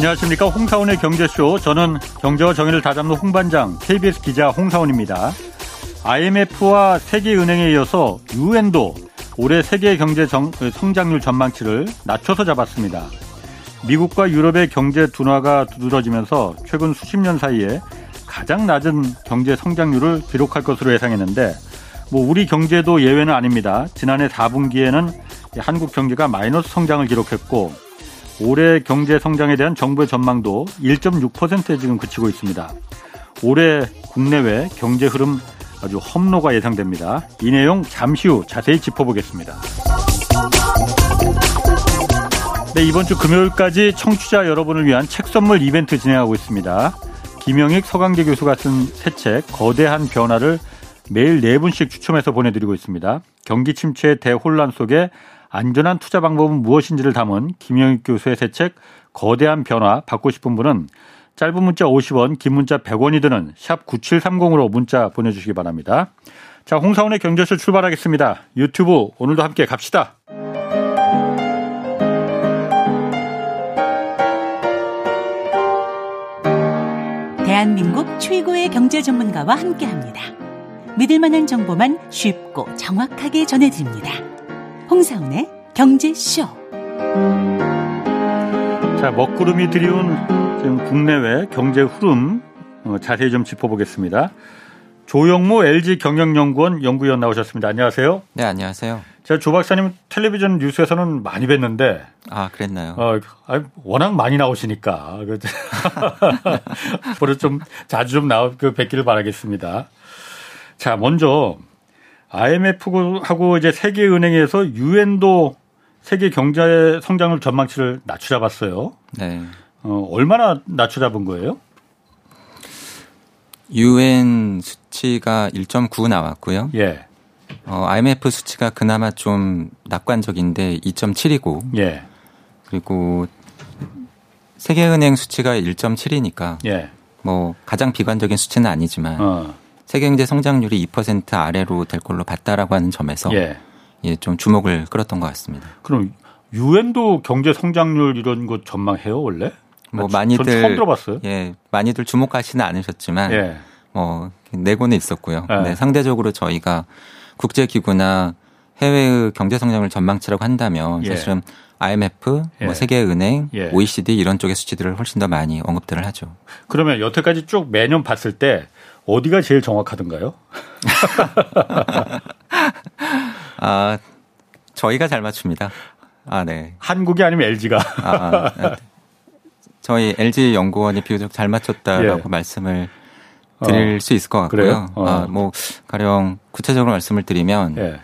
안녕하십니까. 홍사원의 경제쇼. 저는 경제와 정의를 다잡는 홍반장, KBS 기자 홍사원입니다. IMF와 세계은행에 이어서 UN도 올해 세계 경제 정, 성장률 전망치를 낮춰서 잡았습니다. 미국과 유럽의 경제 둔화가 두드러지면서 최근 수십 년 사이에 가장 낮은 경제 성장률을 기록할 것으로 예상했는데 뭐 우리 경제도 예외는 아닙니다. 지난해 4분기에는 한국 경제가 마이너스 성장을 기록했고 올해 경제 성장에 대한 정부의 전망도 1.6%에 지금 그치고 있습니다. 올해 국내외 경제 흐름 아주 험로가 예상됩니다. 이 내용 잠시 후 자세히 짚어보겠습니다. 네, 이번 주 금요일까지 청취자 여러분을 위한 책 선물 이벤트 진행하고 있습니다. 김영익 서강대 교수가 쓴 새 책 거대한 변화를 매일 네 분씩 추첨해서 보내드리고 있습니다. 경기 침체의 대혼란 속에 안전한 투자 방법은 무엇인지를 담은 김영익 교수의 새 책 거대한 변화 받고 싶은 분은 짧은 문자 50원, 긴 문자 100원이 드는 샵 9730으로 문자 보내주시기 바랍니다. 자, 홍사원의 경제실 출발하겠습니다. 유튜브 오늘도 함께 갑시다. 대한민국 최고의 경제 전문가와 함께합니다. 믿을 만한 정보만 쉽고 정확하게 전해드립니다. 홍사운의 경제쇼. 자, 먹구름이 드리운 지금 국내외 경제 흐름 어, 자세히 좀 짚어보겠습니다. 조영무 LG 경영연구원 연구위원 나오셨습니다. 안녕하세요. 네, 안녕하세요. 제가 조 박사님 텔레비전 뉴스에서는 많이 뵀는데 아 그랬나요? 어, 워낙 많이 나오시니까 앞으로 좀 자주 좀 나오 그 뵙기를 바라겠습니다. 자, 먼저 IMF하고 이제 세계은행에서 유엔도 세계 경제 성장을 전망치를 낮춰잡았어요. 네. 어, 얼마나 낮춰잡은 거예요? 유엔 수치가 1.9 나왔고요. 예. 어, IMF 수치가 그나마 좀 낙관적인데 2.7이고. 예. 그리고 세계은행 수치가 1.7이니까. 예. 뭐 가장 비관적인 수치는 아니지만 어. 세계 경제 성장률이 2% 아래로 될 걸로 봤다라고 하는 점에서 예. 예, 좀 주목을 끌었던 것 같습니다. 그럼 유엔도 경제 성장률 이런 거 전망해요 원래? 뭐 많이들 처음 들어봤어요. 예, 많이들 주목하지는 않으셨지만 예. 뭐 내고는 있었고요. 예. 네, 상대적으로 저희가 국제 기구나 해외의 경제 성장률 전망치라고 한다면 예. 사실은 IMF, 예. 뭐 세계은행, 예. OECD 이런 쪽의 수치들을 훨씬 더 많이 언급들을 하죠. 그러면 여태까지 쭉 매년 봤을 때 어디가 제일 정확하던가요? 아, 저희가 잘 맞춥니다. 아, 네. 한국이 아니면 LG가. 아, 아, 저희 LG 연구원이 비교적 잘 맞췄다라고 예. 말씀을 드릴 어. 수 있을 것 같고요. 어. 아, 뭐 가령 구체적으로 말씀을 드리면 예.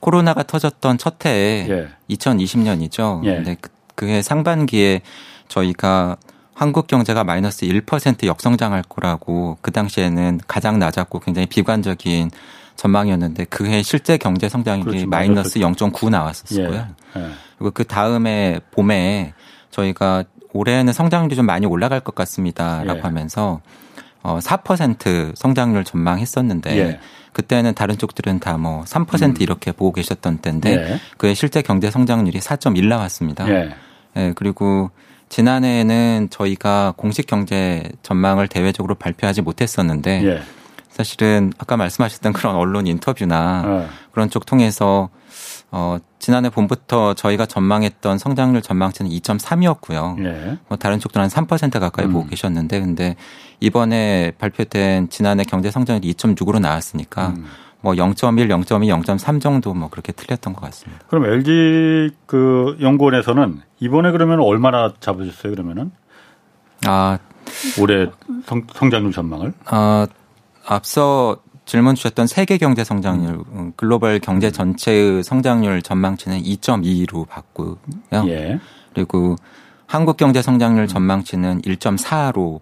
코로나가 터졌던 첫 해에 예. 2020년이죠. 예. 근데 그, 그해 상반기에 저희가 한국 경제가 마이너스 1% 역성장할 거라고 그 당시에는 가장 낮았고 굉장히 비관적인 전망이었는데 그해 실제 경제 성장률이 그렇죠. 마이너스 0.9 나왔었고요. 예. 예. 그리고 그 다음에 봄에 저희가 올해는 성장률이 좀 많이 올라갈 것 같습니다라고 예. 하면서 어, 4% 성장률 전망했었는데 예. 그때는 다른 쪽들은 다 뭐 3% 음. 이렇게 보고 계셨던 때인데 예. 그의 실제 경제 성장률이 4.1 나왔습니다. 예. 예. 그리고 지난해에는 저희가 공식 경제 전망을 대외적으로 발표하지 못했었는데 예. 사실은 아까 말씀하셨던 그런 언론 인터뷰나 어. 그런 쪽 통해서 어, 지난해 봄부터 저희가 전망했던 성장률 전망치는 2.3이었고요. 예. 뭐 다른 쪽들은 한 3% 가까이 음. 보고 계셨는데 근데 이번에 발표된 지난해 경제 성장률이 2.6으로 나왔으니까 음. 뭐 0.1, 0.2, 0.3 정도 뭐 그렇게 틀렸던 것 같습니다. 그럼 LG 그 연구원에서는 이번에 그러면 얼마나 잡으셨어요 그러면은? 아 올해 성, 성장률 전망을? 아 앞서 질문 주셨던 세계 경제 성장률, 음, 글로벌 경제 전체의 성장률 전망치는 2.2로 봤고요. 예. 그리고 한국 경제 성장률 전망치는 1.4로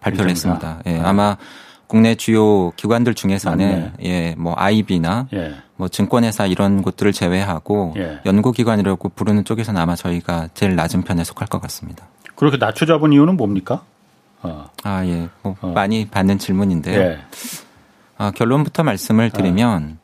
발표를 1.4. 했습니다. 예, 아. 아마 국내 주요 기관들 중에서는. 예, 뭐 IB나 예. 뭐 증권회사 이런 곳들을 제외하고 예. 연구기관이라고 부르는 쪽에서는 아마 저희가 제일 낮은 편에 속할 것 같습니다. 그렇게 낮춰 잡은 이유는 뭡니까? 어. 아, 예. 뭐 어. 많이 받는 질문인데요. 예. 아, 결론부터 말씀을 드리면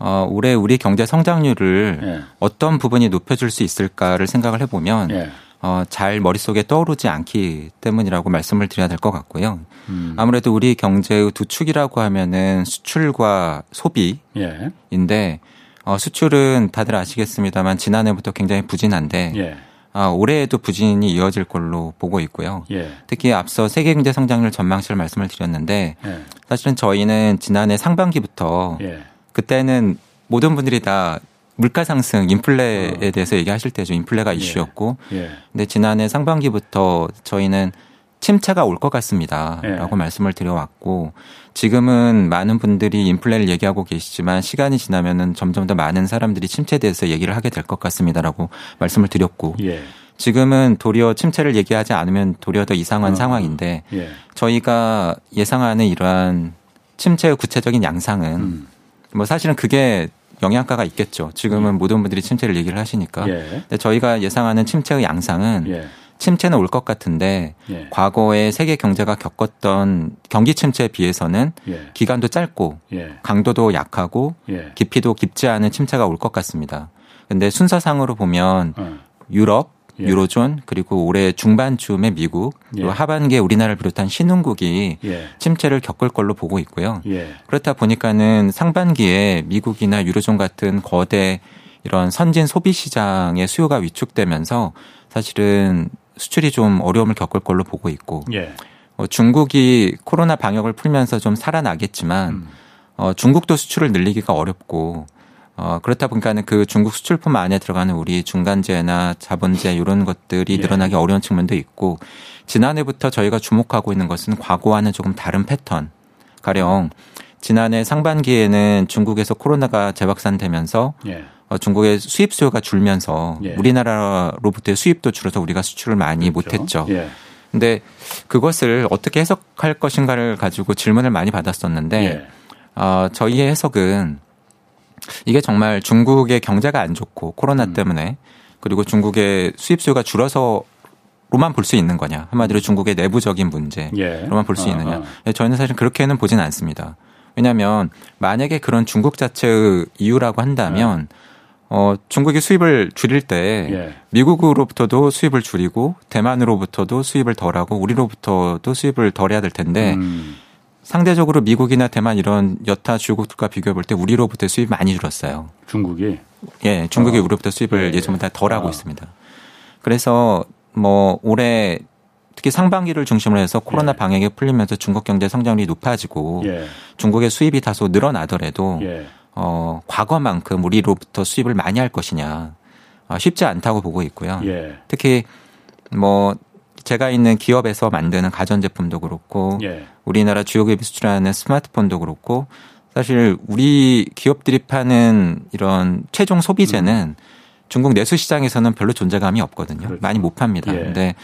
어, 올해 우리 경제 성장률을 예. 어떤 부분이 높여줄 수 있을까를 생각을 해보면 예. 어, 잘 머릿속에 떠오르지 않기 때문이라고 말씀을 드려야 될 것 같고요. 음. 아무래도 우리 경제의 두 축이라고 하면은 수출과 소비인데 예. 어, 수출은 다들 아시겠습니다만 지난해부터 굉장히 부진한데 예. 아, 올해에도 부진이 이어질 걸로 보고 있고요. 예. 특히 앞서 세계 경제 성장률 전망치를 말씀을 드렸는데 예. 사실은 저희는 지난해 상반기부터 예. 그때는 모든 분들이 다 물가 상승, 인플레에 어. 대해서 얘기하실 때죠. 인플레가 예. 이슈였고. 예. 근데 지난해 상반기부터 저희는 침체가 올 것 같습니다. 예. 라고 말씀을 드려왔고 지금은 많은 분들이 인플레를 얘기하고 계시지만 시간이 지나면은 점점 더 많은 사람들이 침체에 대해서 얘기를 하게 될 것 같습니다라고 말씀을 드렸고 예. 지금은 도리어 침체를 얘기하지 않으면 도리어 더 이상한 어. 상황인데 예. 저희가 예상하는 이러한 침체의 구체적인 양상은 음. 뭐 사실은 그게 영양가가 있겠죠. 지금은 음. 모든 분들이 침체를 얘기를 하시니까. 예. 근데 저희가 예상하는 침체의 양상은 예. 침체는 올 것 같은데 예. 과거에 세계 경제가 겪었던 경기 침체에 비해서는 예. 기간도 짧고 예. 강도도 약하고 예. 깊이도 깊지 않은 침체가 올 것 같습니다. 근데 순서상으로 보면 어. 유럽, 예. 유로존 그리고 올해 중반쯤에 미국 그리고 예. 하반기에 우리나라를 비롯한 신흥국이 예. 침체를 겪을 걸로 보고 있고요. 예. 그렇다 보니까는 상반기에 미국이나 유로존 같은 거대 이런 선진 소비 시장의 수요가 위축되면서 사실은 수출이 좀 어려움을 겪을 걸로 보고 있고 예. 어, 중국이 코로나 방역을 풀면서 좀 살아나겠지만 음. 어, 중국도 수출을 늘리기가 어렵고 어, 그렇다 보니까는 그 중국 수출품 안에 들어가는 우리 중간재나 자본재 이런 것들이 예. 늘어나기 어려운 측면도 있고 지난해부터 저희가 주목하고 있는 것은 과거와는 조금 다른 패턴. 가령 지난해 상반기에는 중국에서 코로나가 재확산되면서 예. 어, 중국의 수입 수요가 줄면서 예. 우리나라로부터의 수입도 줄어서 우리가 수출을 많이 그렇죠. 못했죠. 예. 근데 그것을 어떻게 해석할 것인가를 가지고 질문을 많이 받았었는데 예. 어, 저희의 해석은 이게 정말 중국의 경제가 안 좋고 코로나 음. 때문에 그리고 중국의 수입 수요가 줄어서 로만 볼 수 있는 거냐 한마디로 중국의 내부적인 문제로만 예. 볼수 어, 있느냐 어. 예, 저희는 사실 그렇게는 보진 않습니다. 왜냐하면 만약에 그런 중국 자체의 이유라고 한다면 예. 어, 중국이 수입을 줄일 때 예. 미국으로부터도 수입을 줄이고 대만으로부터도 수입을 덜하고 우리로부터도 수입을 덜해야 될 텐데 음. 상대적으로 미국이나 대만 이런 여타 주요국들과 비교해 볼 때 우리로부터 수입이 많이 줄었어요. 중국이? 예, 중국이 어. 우리로부터 수입을 예. 예전보다 덜하고 아. 있습니다. 그래서 뭐 올해 특히 상반기를 중심으로 해서 코로나 예. 방역이 풀리면서 중국 경제 성장률이 높아지고 예. 중국의 수입이 다소 늘어나더라도 예. 어, 과거만큼 우리로부터 수입을 많이 할 것이냐 어, 쉽지 않다고 보고 있고요. 예. 특히 뭐 제가 있는 기업에서 만드는 가전제품도 그렇고 예. 우리나라 주요 기업이 수출하는 스마트폰도 그렇고 사실 우리 기업들이 파는 이런 최종 소비재는 음. 중국 내수 시장에서는 별로 존재감이 없거든요. 그렇죠. 많이 못 팝니다. 예. 근데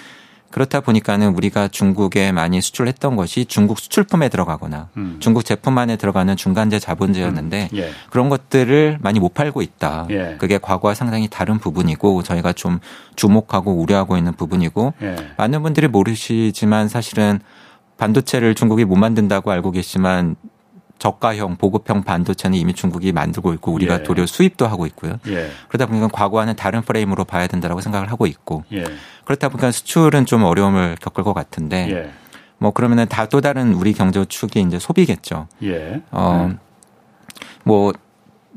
그렇다 보니까는 우리가 중국에 많이 수출했던 것이 중국 수출품에 들어가거나 음. 중국 제품 안에 들어가는 중간재 자본재였는데 음. 예. 그런 것들을 많이 못 팔고 있다. 예. 그게 과거와 상당히 다른 부분이고 저희가 좀 주목하고 우려하고 있는 부분이고 예. 많은 분들이 모르시지만 사실은 반도체를 중국이 못 만든다고 알고 계시지만 저가형 보급형 반도체는 이미 중국이 만들고 있고 우리가 예. 도료 수입도 하고 있고요. 예. 그러다 보니까 과거와는 다른 프레임으로 봐야 된다고 생각을 하고 있고 예. 그렇다 보니까 수출은 좀 어려움을 겪을 것 같은데 예. 뭐 그러면은 다 또 다른 우리 경제 축이 이제 소비겠죠. 예. 어, 뭐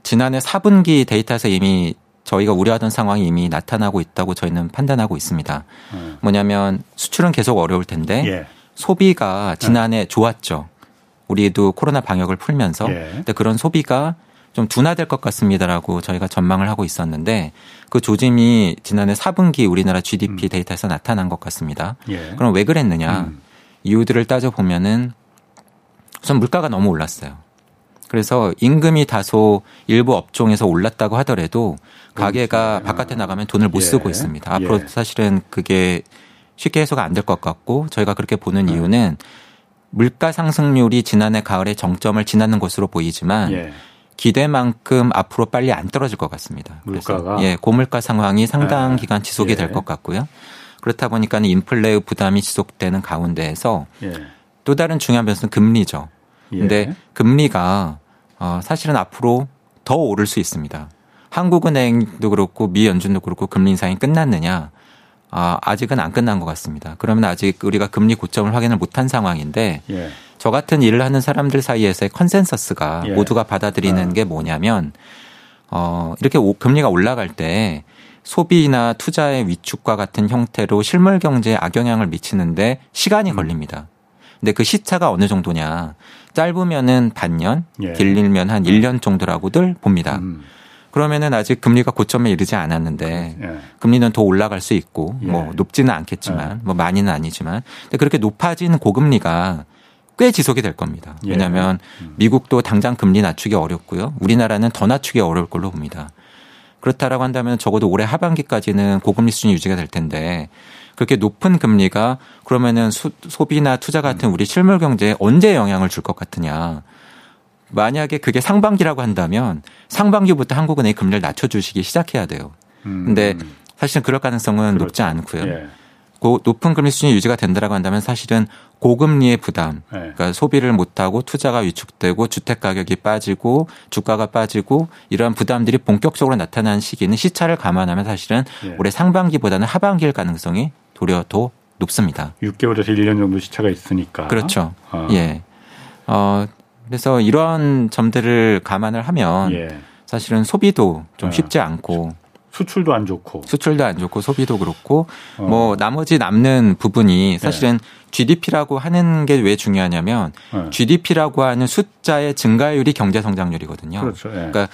지난해 4분기 데이터에서 이미 저희가 우려하던 상황이 이미 나타나고 있다고 저희는 판단하고 있습니다. 음. 뭐냐면 수출은 계속 어려울 텐데 예. 소비가 지난해 좋았죠. 우리도 코로나 방역을 풀면서 예. 그런 소비가 좀 둔화될 것 같습니다라고 저희가 전망을 하고 있었는데 그 조짐이 지난해 4분기 우리나라 GDP 음. 데이터에서 나타난 것 같습니다. 예. 그럼 왜 그랬느냐? 음. 이유들을 따져 보면은 우선 물가가 너무 올랐어요. 그래서 임금이 다소 일부 업종에서 올랐다고 하더라도 가게가 그렇죠. 바깥에 나가면 돈을 못 예. 쓰고 있습니다. 앞으로 예. 사실은 그게 쉽게 해소가 안 될 것 같고 저희가 그렇게 보는 네. 이유는 물가 상승률이 지난해 가을에 정점을 지나는 것으로 보이지만 예. 기대만큼 앞으로 빨리 안 떨어질 것 같습니다. 물가가 그래서 예, 고물가 상황이 상당 예. 기간 지속이 예. 될것 같고요. 그렇다 보니까는 인플레의 부담이 지속되는 가운데에서 예. 또 다른 중요한 변수는 금리죠. 예. 근데 금리가 어, 사실은 앞으로 더 오를 수 있습니다. 한국은행도 그렇고 미 연준도 그렇고 금리 인상이 끝났느냐? 아, 아직은 안 끝난 것 같습니다. 그러면 아직 우리가 금리 고점을 확인을 못한 상황인데 예. 저 같은 일을 하는 사람들 사이에서의 consensus가 예. 모두가 받아들이는 어. 게 뭐냐면 어, 이렇게 오, 금리가 올라갈 때 소비나 투자의 위축과 같은 형태로 실물 경제에 악영향을 미치는데 시간이 음. 걸립니다. 근데 그 시차가 어느 정도냐. 짧으면은 반년, 예. 길면 한 1년 정도라고들 봅니다. 음. 그러면은 아직 금리가 고점에 이르지 않았는데 예. 금리는 더 올라갈 수 있고 예. 뭐 높지는 않겠지만 예. 뭐 많이는 아니지만 근데 그렇게 높아진 고금리가 꽤 지속이 될 겁니다. 예. 왜냐하면 음. 미국도 당장 금리 낮추기 어렵고요. 우리나라는 더 낮추기 어려울 걸로 봅니다. 그렇다라고 한다면 적어도 올해 하반기까지는 고금리 수준이 유지가 될 텐데 그렇게 높은 금리가 그러면은 수, 소비나 투자 같은 우리 실물 경제에 언제 영향을 줄 것 같으냐. 만약에 그게 상반기라고 한다면 상반기부터 한국은행 금리를 낮춰주시기 시작해야 돼요. 근데 음. 사실은 그럴 가능성은 그렇죠. 높지 않고요. 예. 고 높은 금리 수준이 유지가 된다라고 한다면 사실은 고금리의 부담, 네. 그러니까 소비를 못하고 투자가 위축되고 주택 가격이 빠지고 주가가 빠지고 이러한 부담들이 본격적으로 나타나는 시기는 시차를 감안하면 사실은 네. 올해 상반기보다는 하반기일 가능성이 도려 더 높습니다. 6개월에서 1년 정도 시차가 있으니까. 그렇죠. 어. 예. 어, 그래서 이러한 점들을 감안을 하면 예. 사실은 소비도 좀 어. 쉽지 않고 수출도 안 좋고 수출도 안 좋고 소비도 그렇고 어. 뭐 나머지 남는 부분이 사실은 네. GDP라고 하는 게 왜 중요하냐면 네. GDP라고 하는 숫자의 증가율이 경제 성장률이거든요. 그렇죠. 네. 그러니까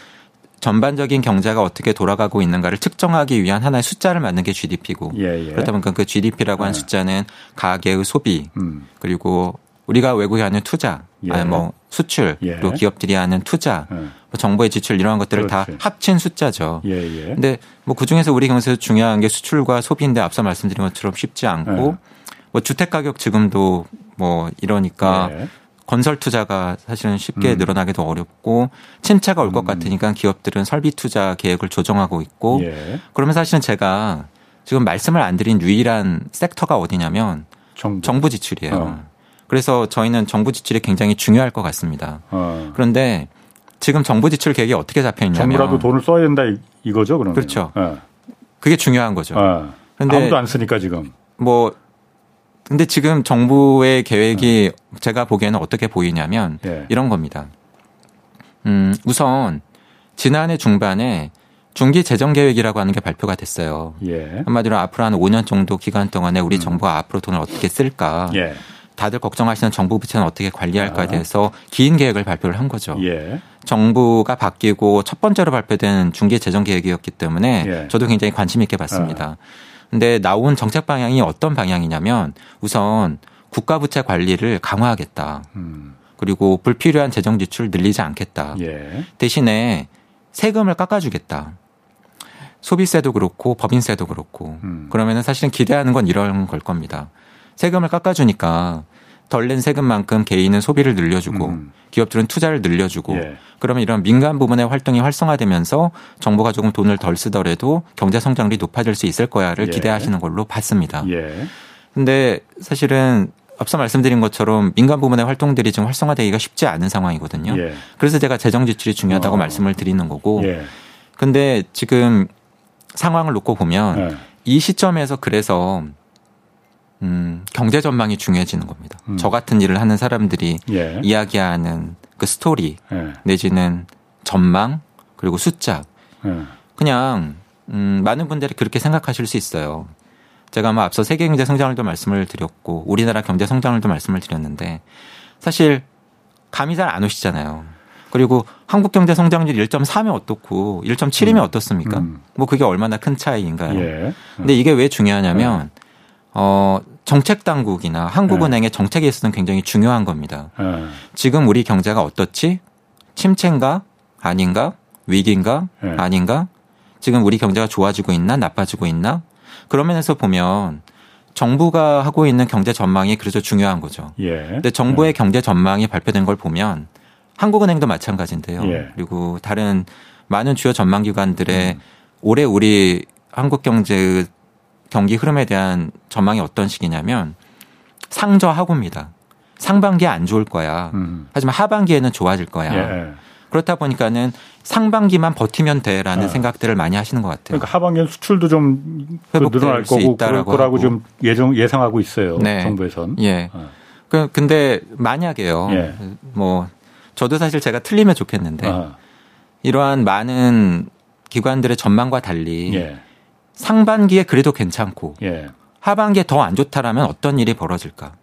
전반적인 경제가 어떻게 돌아가고 있는가를 측정하기 위한 하나의 숫자를 만든 게 GDP고 예, 예. 그렇다 보니까 그 GDP라고 하는 네. 숫자는 가계의 소비 음. 그리고 우리가 외국에 하는 투자, 예. 아니 뭐 수출, 예. 그리고 기업들이 하는 투자, 예. 뭐 정부의 지출 이러한 것들을 그렇지. 다 합친 숫자죠. 예, 예. 근데 뭐 그 중에서 우리 경제에서 중요한 게 수출과 소비인데 앞서 말씀드린 것처럼 쉽지 않고 예. 뭐 주택 가격 지금도 뭐 이러니까 예. 건설 투자가 사실은 쉽게 음. 늘어나기도 어렵고 침체가 올것 음. 같으니까 기업들은 설비 투자 계획을 조정하고 있고 예. 그러면 사실은 제가 지금 말씀을 안 드린 유일한 섹터가 어디냐면 정부, 정부 지출이에요. 어. 그래서 저희는 정부 지출이 굉장히 중요할 것 같습니다. 어. 그런데 지금 정부 지출 계획이 어떻게 잡혀 있냐면 정부라도 돈을 써야 된다 이거죠, 그러면. 그렇죠. 어. 그게 중요한 거죠. 어. 근데 아무도 안 쓰니까 지금. 뭐 근데 지금 정부의 계획이 어. 제가 보기에는 어떻게 보이냐면 예. 이런 겁니다. 음, 우선 지난해 중반에 중기 재정 계획이라고 하는 게 발표가 됐어요. 예. 한마디로 앞으로 한 5년 정도 기간 동안에 우리 음. 정부가 앞으로 돈을 어떻게 쓸까. 예. 다들 걱정하시는 정부 부채는 어떻게 관리할까에 아. 대해서 긴 계획을 발표를 한 거죠. 예. 정부가 바뀌고 첫 번째로 발표된 중기 재정 계획이었기 때문에 예. 저도 굉장히 관심 있게 봤습니다. 아. 근데 나온 정책 방향이 어떤 방향이냐면 우선 국가 부채 관리를 강화하겠다. 음. 그리고 불필요한 재정 지출 늘리지 않겠다. 예. 대신에 세금을 깎아주겠다. 소비세도 그렇고 법인세도 그렇고 음. 그러면은 사실은 기대하는 건 이런 걸 겁니다. 세금을 깎아주니까 덜 낸 세금만큼 개인은 소비를 늘려주고 음. 기업들은 투자를 늘려주고 예. 그러면 이런 민간 부분의 활동이 활성화되면서 정부가 조금 돈을 덜 쓰더라도 경제 성장률이 높아질 수 있을 거야를 예. 기대하시는 걸로 봤습니다. 예. 근데 사실은 앞서 말씀드린 것처럼 민간 부문의 활동들이 지금 활성화되기가 쉽지 않은 상황이거든요. 예. 그래서 제가 재정 지출이 중요하다고 어. 말씀을 드리는 거고. 예. 근데 지금 상황을 놓고 보면 예. 이 시점에서 그래서 음, 경제 전망이 중요해지는 겁니다. 음. 저 같은 일을 하는 사람들이 예. 이야기하는 그 스토리 예. 내지는 전망 그리고 숫자 예. 그냥 음, 많은 분들이 그렇게 생각하실 수 있어요. 제가 뭐 앞서 세계 경제 성장률도 말씀을 드렸고 우리나라 경제 성장률도 말씀을 드렸는데 사실 감이 잘 안 오시잖아요. 그리고 한국 경제 성장률 1.3이 어떻고 1.7이면 음. 어떻습니까? 음. 뭐 그게 얼마나 큰 차이인가요? 예. 근데 이게 왜 중요하냐면 예. 어, 정책 당국이나 한국은행의 네. 정책에 있어서는 굉장히 중요한 겁니다. 네. 지금 우리 경제가 어떻지? 침체인가? 아닌가? 위기인가? 네. 아닌가? 지금 우리 경제가 좋아지고 있나? 나빠지고 있나? 그런 면에서 보면 정부가 하고 있는 경제 전망이 그래서 중요한 거죠. 예. 근데 정부의 네. 경제 전망이 발표된 걸 보면 한국은행도 마찬가지인데요. 예. 그리고 다른 많은 주요 전망 기관들의 음. 올해 우리 한국 경제 경기 흐름에 대한 전망이 어떤 식이냐면 상저하고입니다. 상반기에 안 좋을 거야. 음. 하지만 하반기에는 좋아질 거야. 예. 그렇다 보니까는 상반기만 버티면 돼라는 네. 생각들을 많이 하시는 것 같아요. 그러니까 하반기엔 수출도 좀 늘어날 거고 그럴 거라고 좀 예정 예상하고 있어요. 네. 정부에선. 예. 어. 그 근데 만약에요. 예. 뭐 저도 사실 제가 틀리면 좋겠는데 어. 이러한 많은 기관들의 전망과 달리 예. 상반기에 그래도 괜찮고 예. 하반기에 더 안 좋다라면 어떤 일이 벌어질까?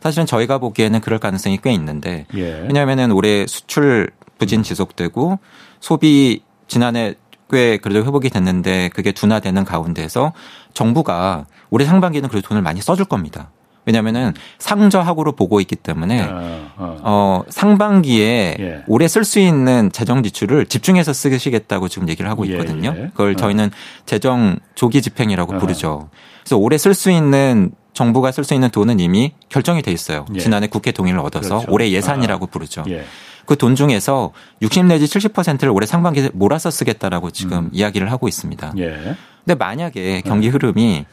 사실은 저희가 보기에는 그럴 가능성이 꽤 있는데 예. 왜냐하면은 올해 수출 부진 지속되고 소비 지난해 꽤 그래도 회복이 됐는데 그게 둔화되는 가운데서 정부가 올해 상반기에는 그래도 돈을 많이 써줄 겁니다. 왜냐면은 상저하고로 보고 있기 때문에 어, 어. 어 상반기에 예. 올해 쓸 수 있는 재정 지출을 집중해서 쓰시겠다고 지금 얘기를 하고 예, 있거든요. 예, 예. 그걸 어. 저희는 재정 조기 집행이라고 어. 부르죠. 그래서 올해 쓸 수 있는 정부가 쓸 수 있는 돈은 이미 결정이 돼 있어요. 예. 지난해 국회 동의를 얻어서 그렇죠. 올해 예산이라고 아. 부르죠. 예. 그돈 중에서 60 내지 70%를 올해 상반기에 몰아서 쓰겠다라고 지금 음. 이야기를 하고 있습니다. 예. 근데 만약에 경기 흐름이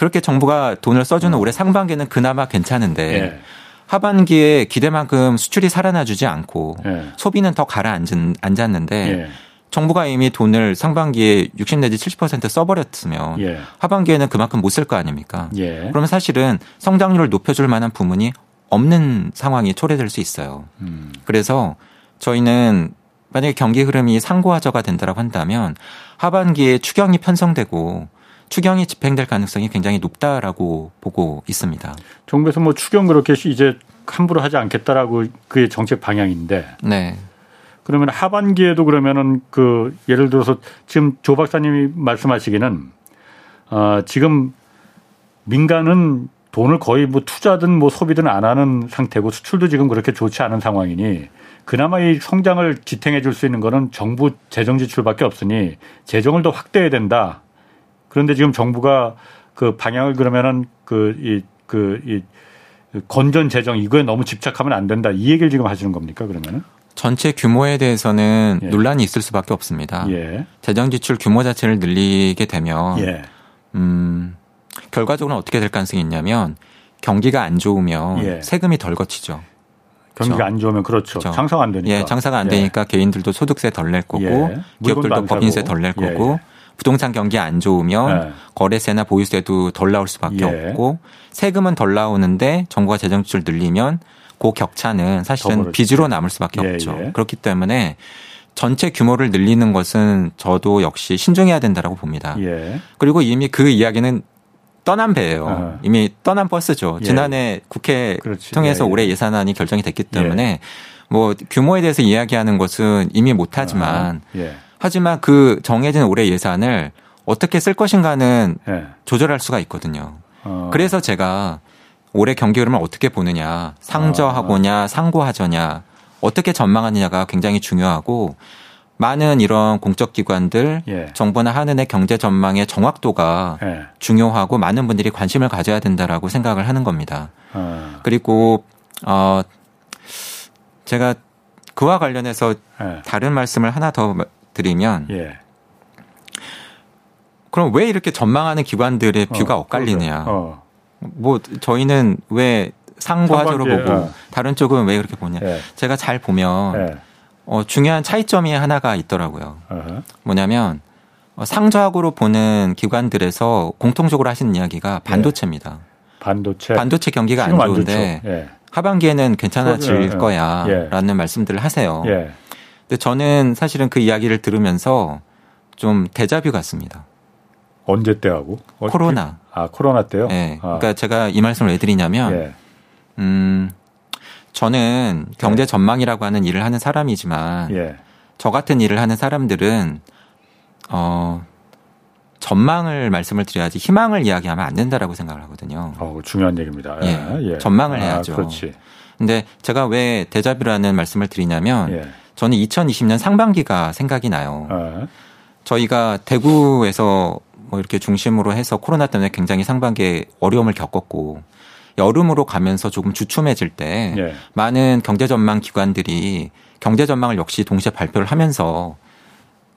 그렇게 정부가 돈을 써주는 음. 올해 상반기는 그나마 괜찮은데 예. 하반기에 기대만큼 수출이 살아나주지 않고 예. 소비는 더 가라앉았는데 예. 정부가 이미 돈을 상반기에 60 내지 70% 써버렸으면 예. 하반기에는 그만큼 못 쓸 거 아닙니까? 예. 그러면 사실은 성장률을 높여줄 만한 부문이 없는 상황이 초래될 수 있어요. 음. 그래서 저희는 만약에 경기 흐름이 상고하저가 된다고 한다면 하반기에 추경이 편성되고 추경이 집행될 가능성이 굉장히 높다라고 보고 있습니다. 정부에서 뭐 추경 그렇게 이제 함부로 하지 않겠다라고 그게 정책 방향인데. 네. 그러면 하반기에도 그러면은 그 예를 들어서 지금 조 박사님이 말씀하시기는 어 지금 민간은 돈을 거의 뭐 투자든 뭐 소비든 안 하는 상태고 수출도 지금 그렇게 좋지 않은 상황이니 그나마 이 성장을 지탱해 줄 수 있는 거는 정부 재정 지출밖에 없으니 재정을 더 확대해야 된다. 그런데 지금 정부가 그 방향을 그러면은 그 이 그 이 건전 재정 이거에 너무 집착하면 안 된다. 이 얘기를 지금 하시는 겁니까? 그러면은? 전체 규모에 대해서는 예. 논란이 있을 수밖에 없습니다. 예. 재정 지출 규모 자체를 늘리게 되면 예. 음 결과적으로 어떻게 될 가능성이 있냐면 경기가 안 좋으면 예. 세금이 덜 거치죠. 경기가 그렇죠? 안 좋으면 그렇죠. 그렇죠. 장사가 안 되니까. 예, 장사가 안 예. 되니까 개인들도 소득세 덜 낼 거고 예. 기업들도 법인세 덜 낼 거고 부동산 경기 안 좋으면 네. 거래세나 보유세도 덜 나올 수밖에 예. 없고 세금은 덜 나오는데 정부가 재정 지출 늘리면 그 격차는 사실은 빚으로 남을 수밖에 예, 없죠. 예. 그렇기 때문에 전체 규모를 늘리는 것은 저도 역시 신중해야 된다라고 봅니다. 예. 그리고 이미 그 이야기는 떠난 배예요. 어. 이미 떠난 버스죠. 예. 지난해 국회 그렇지. 통해서 예, 예. 올해 예산안이 결정이 됐기 때문에 뭐 규모에 대해서 이야기하는 것은 이미 못하지만 어. 하지만 그 정해진 올해 예산을 어떻게 쓸 것인가는 네. 조절할 수가 있거든요. 어. 그래서 제가 올해 경기 흐름을 어떻게 보느냐, 상저하고냐, 어. 상고하저냐, 어떻게 전망하느냐가 굉장히 중요하고 많은 이런 공적 기관들, 예. 정부나 하는의 경제 전망의 정확도가 예. 중요하고 많은 분들이 관심을 가져야 된다라고 생각을 하는 겁니다. 어. 그리고 어 제가 그와 관련해서 예. 다른 말씀을 하나 더 드리면 예. 그럼 왜 이렇게 전망하는 기관들의 어, 뷰가 어, 엇갈리느냐. 어. 뭐 저희는 왜 상고하저로 보고 어. 다른 쪽은 왜 그렇게 보냐. 예. 제가 잘 보면 예. 어, 중요한 차이점이 하나가 있더라고요. 어허. 뭐냐면 어, 상저하고로 보는 기관들에서 공통적으로 하시는 이야기가 반도체입니다. 예. 반도체. 반도체 경기가 안 좋은데 예. 하반기에는 괜찮아질 예. 거야라는 말씀들을 하세요. 근데 저는 사실은 그 이야기를 들으면서 좀 대자뷰 같습니다. 언제 때 하고? 코로나. 아, 코로나 때요? 네. 아. 그러니까 제가 이 말씀을 왜 드리냐면, 예. 음, 저는 경제 예. 전망이라고 하는 일을 하는 사람이지만, 예. 저 같은 일을 하는 사람들은, 어, 전망을 말씀을 드려야지 희망을 이야기하면 안 된다라고 생각을 하거든요. 어, 중요한 얘기입니다. 예. 예. 전망을 아, 해야죠. 그렇지. 근데 제가 왜 대자뷰라는 말씀을 드리냐면, 예. 저는 2020년 상반기가 생각이 나요. 네. 저희가 대구에서 뭐 이렇게 중심으로 해서 코로나 때문에 굉장히 상반기에 어려움을 겪었고 여름으로 가면서 조금 주춤해질 때 네. 많은 경제 전망 기관들이 경제 전망을 역시 동시에 발표를 하면서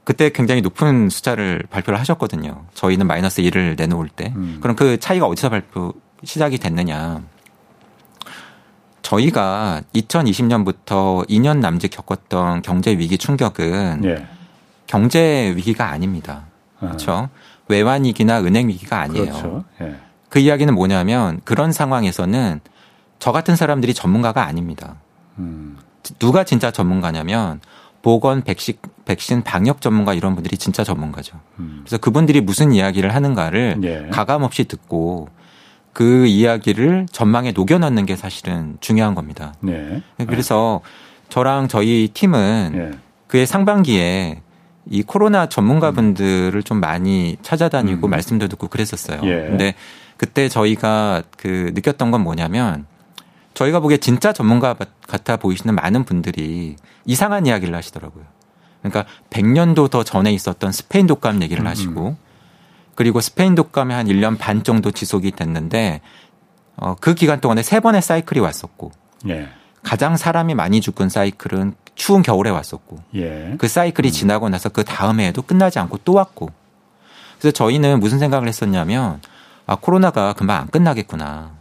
그때 굉장히 높은 숫자를 발표를 하셨거든요. 저희는 마이너스 1을 내놓을 때. 음. 그럼 그 차이가 어디서 발표 시작이 됐느냐. 저희가 2020년부터 2년 남짓 겪었던 경제 위기 충격은 예. 경제 위기가 아닙니다. 그렇죠? 외환 위기나 은행 위기가 아니에요. 그렇죠. 예. 그 이야기는 뭐냐면 그런 상황에서는 저 같은 사람들이 전문가가 아닙니다. 음. 누가 진짜 전문가냐면 보건, 백신, 백신 방역 전문가 이런 분들이 진짜 전문가죠. 음. 그래서 그분들이 무슨 이야기를 하는가를 예. 가감 없이 듣고 그 이야기를 전망에 녹여넣는 게 사실은 중요한 겁니다. 네. 그래서 저랑 저희 팀은 예. 그의 상반기에 이 코로나 전문가분들을 좀 많이 찾아다니고 음. 말씀도 듣고 그랬었어요. 예. 근데 그때 저희가 그 느꼈던 건 뭐냐면 저희가 보기에 진짜 전문가 같아 보이시는 많은 분들이 이상한 이야기를 하시더라고요. 그러니까 100년도 더 전에 있었던 스페인 독감 얘기를 음. 하시고 그리고 스페인 독감이 한 1년 반 정도 지속이 됐는데 어, 그 기간 동안에 세 번의 사이클이 왔었고 예. 가장 사람이 많이 죽은 사이클은 추운 겨울에 왔었고 예. 그 사이클이 음. 지나고 나서 그 다음 해에도 끝나지 않고 또 왔고 그래서 저희는 무슨 생각을 했었냐면 아 코로나가 금방 안 끝나겠구나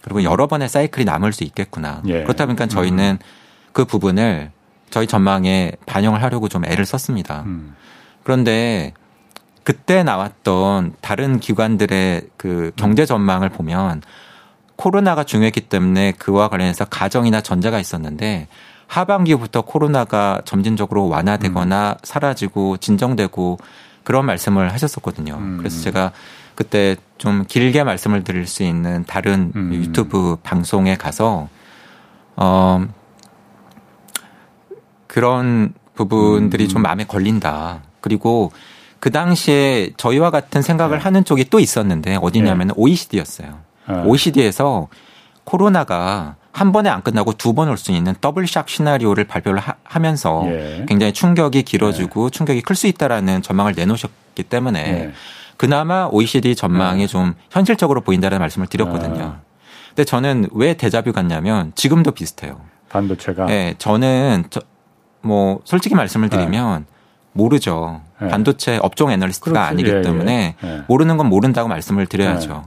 그리고 여러 번의 사이클이 남을 수 있겠구나 예. 그렇다 보니까 저희는 음. 그 부분을 저희 전망에 반영을 하려고 좀 애를 썼습니다. 음. 그런데 그때 나왔던 다른 기관들의 그 경제 전망을 보면 코로나가 중요했기 때문에 그와 관련해서 가정이나 전제가 있었는데 하반기부터 코로나가 점진적으로 완화되거나 음. 사라지고 진정되고 그런 말씀을 하셨었거든요. 음. 그래서 제가 그때 좀 길게 말씀을 드릴 수 있는 다른 음. 유튜브 방송에 가서 어 그런 부분들이 좀 음. 마음에 걸린다. 그리고 그 당시에 저희와 같은 생각을 네. 하는 쪽이 또 있었는데 어디냐면 네. OECD였어요. 네. OECD에서 코로나가 한 번에 안 끝나고 두 번 올 수 있는 더블샥 시나리오를 발표를 하, 면서 예. 굉장히 충격이 길어지고 네. 충격이 클 수 있다라는 전망을 내놓으셨기 때문에 네. 그나마 OECD 전망이 네. 좀 현실적으로 보인다는 말씀을 드렸거든요. 아. 근데 저는 왜 대자뷰 같냐면 지금도 비슷해요. 반도체가. 네, 저는 저, 뭐 솔직히 말씀을 네. 드리면 네. 모르죠. 네. 반도체 업종 애널리스트가 그렇지. 아니기 예, 때문에 예. 예. 모르는 건 모른다고 말씀을 드려야죠. 네.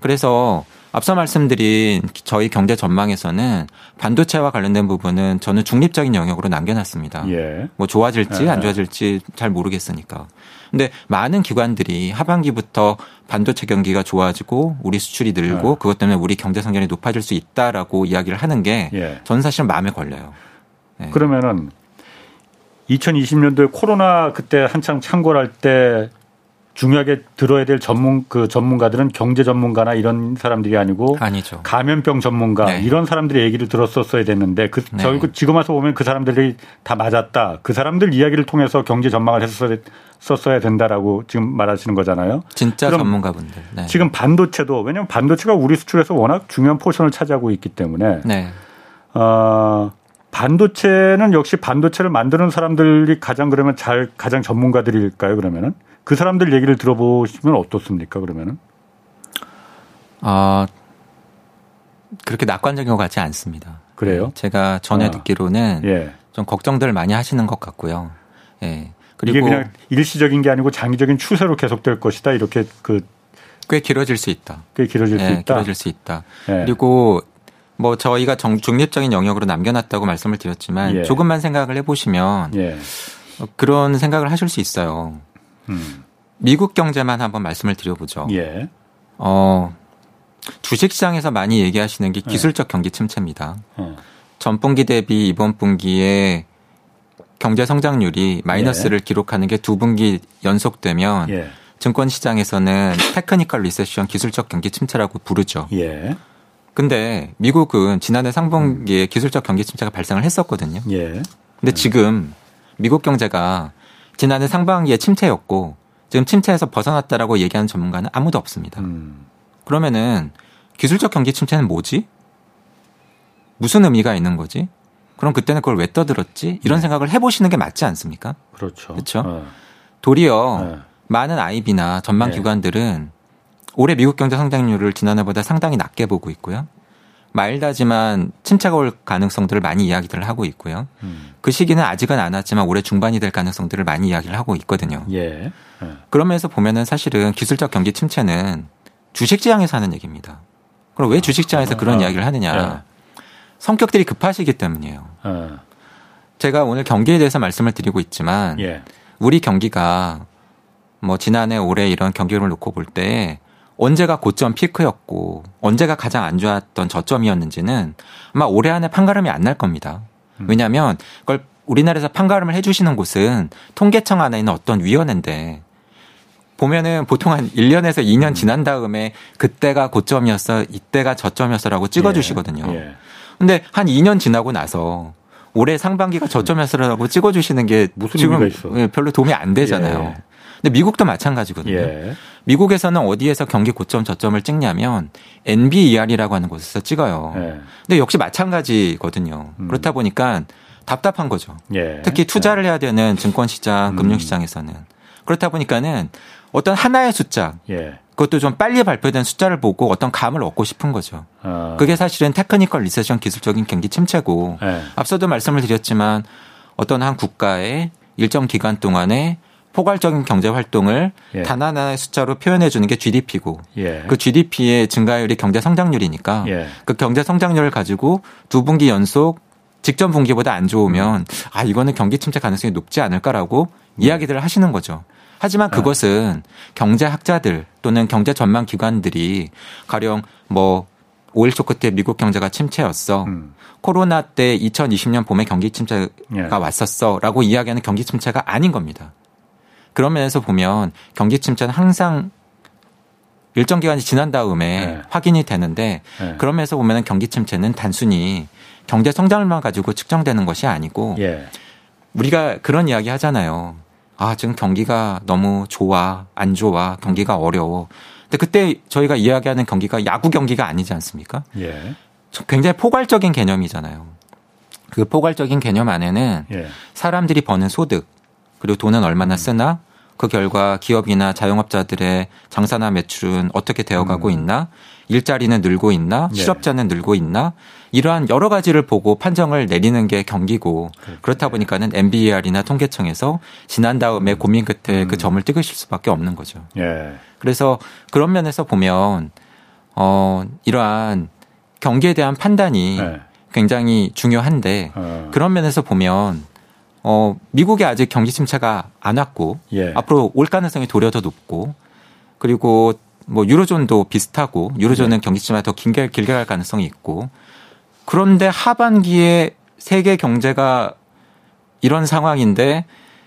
그래서 앞서 말씀드린 저희 경제 전망에서는 반도체와 관련된 부분은 저는 중립적인 영역으로 남겨놨습니다. 예. 뭐 좋아질지 안 좋아질지 잘 모르겠으니까. 근데 많은 기관들이 하반기부터 반도체 경기가 좋아지고 우리 수출이 늘고 그것 때문에 우리 경제 성장이 높아질 수 있다라고 이야기를 하는 게 저는 사실 마음에 걸려요. 네. 그러면은 2020년도에 코로나 그때 한창 창궐할 때 중요하게 들어야 될 전문 그 전문가들은 경제 전문가나 이런 사람들이 아니고 아니죠. 감염병 전문가 네. 이런 사람들의 얘기를 들었었어야 됐는데 그 네. 저희 지금 와서 보면 그 사람들이 다 맞았다. 그 사람들 이야기를 통해서 경제 전망을 했었어야 된다라고 지금 말하시는 거잖아요. 진짜 전문가분들. 네. 지금 반도체도 왜냐하면 반도체가 우리 수출에서 워낙 중요한 포션을 차지하고 있기 때문에 네. 어, 반도체는 역시 반도체를 만드는 사람들이 가장 그러면 잘 가장 전문가들일까요? 그러면은 그 사람들 얘기를 들어보시면 어떻습니까? 그러면은 아 그렇게 낙관적인 것 같지 않습니다. 그래요? 네, 제가 전에 아, 듣기로는 예. 좀 걱정들 많이 하시는 것 같고요. 예. 그리고 이게 그냥 일시적인 게 아니고 장기적인 추세로 계속될 것이다. 이렇게 그 꽤 길어질 수 있다. 꽤 길어질 예, 수 있다. 길어질 수 있다. 예. 그리고 뭐 저희가 정, 중립적인 영역으로 남겨놨다고 말씀을 드렸지만 예. 조금만 생각을 해보시면 예. 어, 그런 생각을 하실 수 있어요. 음. 미국 경제만 한번 말씀을 드려보죠. 예. 어, 주식시장에서 많이 얘기하시는 게 예. 기술적 경기 침체입니다. 어. 전분기 대비 이번 분기에 경제 성장률이 마이너스를 예. 기록하는 게 두 분기 연속되면 예. 증권 시장에서는 technical recession 기술적 경기 침체라고 부르죠. 예. 근데 미국은 지난해 상반기에 음. 기술적 경기 침체가 발생을 했었거든요. 예. 근데 지금 미국 경제가 지난해 상반기에 침체였고 지금 침체에서 벗어났다라고 얘기하는 전문가는 아무도 없습니다. 음. 그러면은 기술적 경기 침체는 뭐지? 무슨 의미가 있는 거지? 그럼 그때는 그걸 왜 떠들었지? 이런 네. 생각을 해보시는 게 맞지 않습니까? 그렇죠. 그렇죠. 네. 도리어 네. 많은 아이비나 전망 네. 기관들은 올해 미국 경제 성장률을 지난해보다 상당히 낮게 보고 있고요. 마일다지만 침체가 올 가능성들을 많이 이야기들을 하고 있고요. 음. 그 시기는 아직은 안 왔지만 올해 중반이 될 가능성들을 많이 이야기를 하고 있거든요. 예. 예. 그러면서 보면은 사실은 기술적 경기 침체는 주식시장에서 하는 얘기입니다. 그럼 왜 주식시장에서 그런 아, 이야기를 하느냐? 예. 성격들이 급하시기 때문이에요. 어. 제가 오늘 경기에 대해서 말씀을 드리고 있지만 예. 우리 경기가 뭐 지난해 올해 이런 경기를 놓고 볼 때 언제가 고점 피크였고 언제가 가장 안 좋았던 저점이었는지는 아마 올해 안에 판가름이 안 날 겁니다. 음. 왜냐하면 그걸 우리나라에서 판가름을 해주시는 곳은 통계청 안에 있는 어떤 위원회인데 보면은 보통 한 1년에서 2년 음. 지난 다음에 그때가 고점이었어, 이때가 저점이었어라고 찍어주시거든요. 예. 예. 근데 한 2년 지나고 나서 올해 상반기가 저점이었어라고 찍어주시는 게 지금 예, 별로 도움이 안 되잖아요. 예. 근데 미국도 마찬가지거든요. 예. 미국에서는 어디에서 경기 고점 저점을 찍냐면 NBER이라고 하는 곳에서 찍어요. 예. 근데 역시 마찬가지거든요. 음. 그렇다 보니까 답답한 거죠. 예. 특히 투자를 해야 되는 증권시장, 음. 금융시장에서는. 그렇다 보니까는 어떤 하나의 숫자, 예. 그것도 좀 빨리 발표된 숫자를 보고 어떤 감을 얻고 싶은 거죠. 어. 그게 사실은 technical recession 기술적인 경기 침체고 예. 앞서도 말씀을 드렸지만 어떤 한 국가의 일정 기간 동안에 포괄적인 경제 활동을 예. 단 하나의 숫자로 표현해 주는 게 GDP고 예. 그 GDP의 증가율이 경제 성장률이니까 예. 그 경제 성장률을 가지고 두 분기 연속 직전 분기보다 안 좋으면 아 이거는 경기 침체 가능성이 높지 않을까라고 음. 이야기들을 하시는 거죠. 하지만 네. 그것은 경제학자들 또는 경제 전망 기관들이 가령 뭐 오일 쇼크 때 미국 경제가 침체였어. 음. 코로나 때 2020년 봄에 경기 침체가 예. 왔었어 라고 이야기하는 경기 침체가 아닌 겁니다. 그런 면에서 보면 경기 침체는 항상 일정 기간이 지난 다음에 네. 확인이 되는데 네. 그런 면에서 보면 경기 침체는 단순히 경제 성장률만 가지고 측정되는 것이 아니고 예. 우리가 그런 이야기 하잖아요. 아, 지금 경기가 너무 좋아, 안 좋아, 경기가 어려워. 근데 그때 저희가 이야기하는 경기가 야구 경기가 아니지 않습니까? 예. 굉장히 포괄적인 개념이잖아요. 그 포괄적인 개념 안에는 예. 사람들이 버는 소득, 그리고 돈은 얼마나 음. 쓰나, 그 결과 기업이나 자영업자들의 장사나 매출은 어떻게 되어가고 음. 있나, 일자리는 늘고 있나, 네. 실업자는 늘고 있나, 이러한 여러 가지를 보고 판정을 내리는 게 경기고 그렇죠. 그렇다 보니까는 MBER이나 통계청에서 지난 다음에 고민 끝에 음. 그 점을 찍으실 수밖에 없는 거죠. 예. 그래서 그런 면에서 보면 어 이러한 경기에 대한 판단이 예. 굉장히 중요한데 어. 그런 면에서 보면 어 미국에 아직 경기 침체가 안 왔고 예. 앞으로 올 가능성이 도려 더 높고 그리고 뭐 유로존도 비슷하고 유로존은 네. 경기 침체가 더 길게 길게 갈 가능성이 있고 그런데 하반기에 세계 경제가 이런 상황인데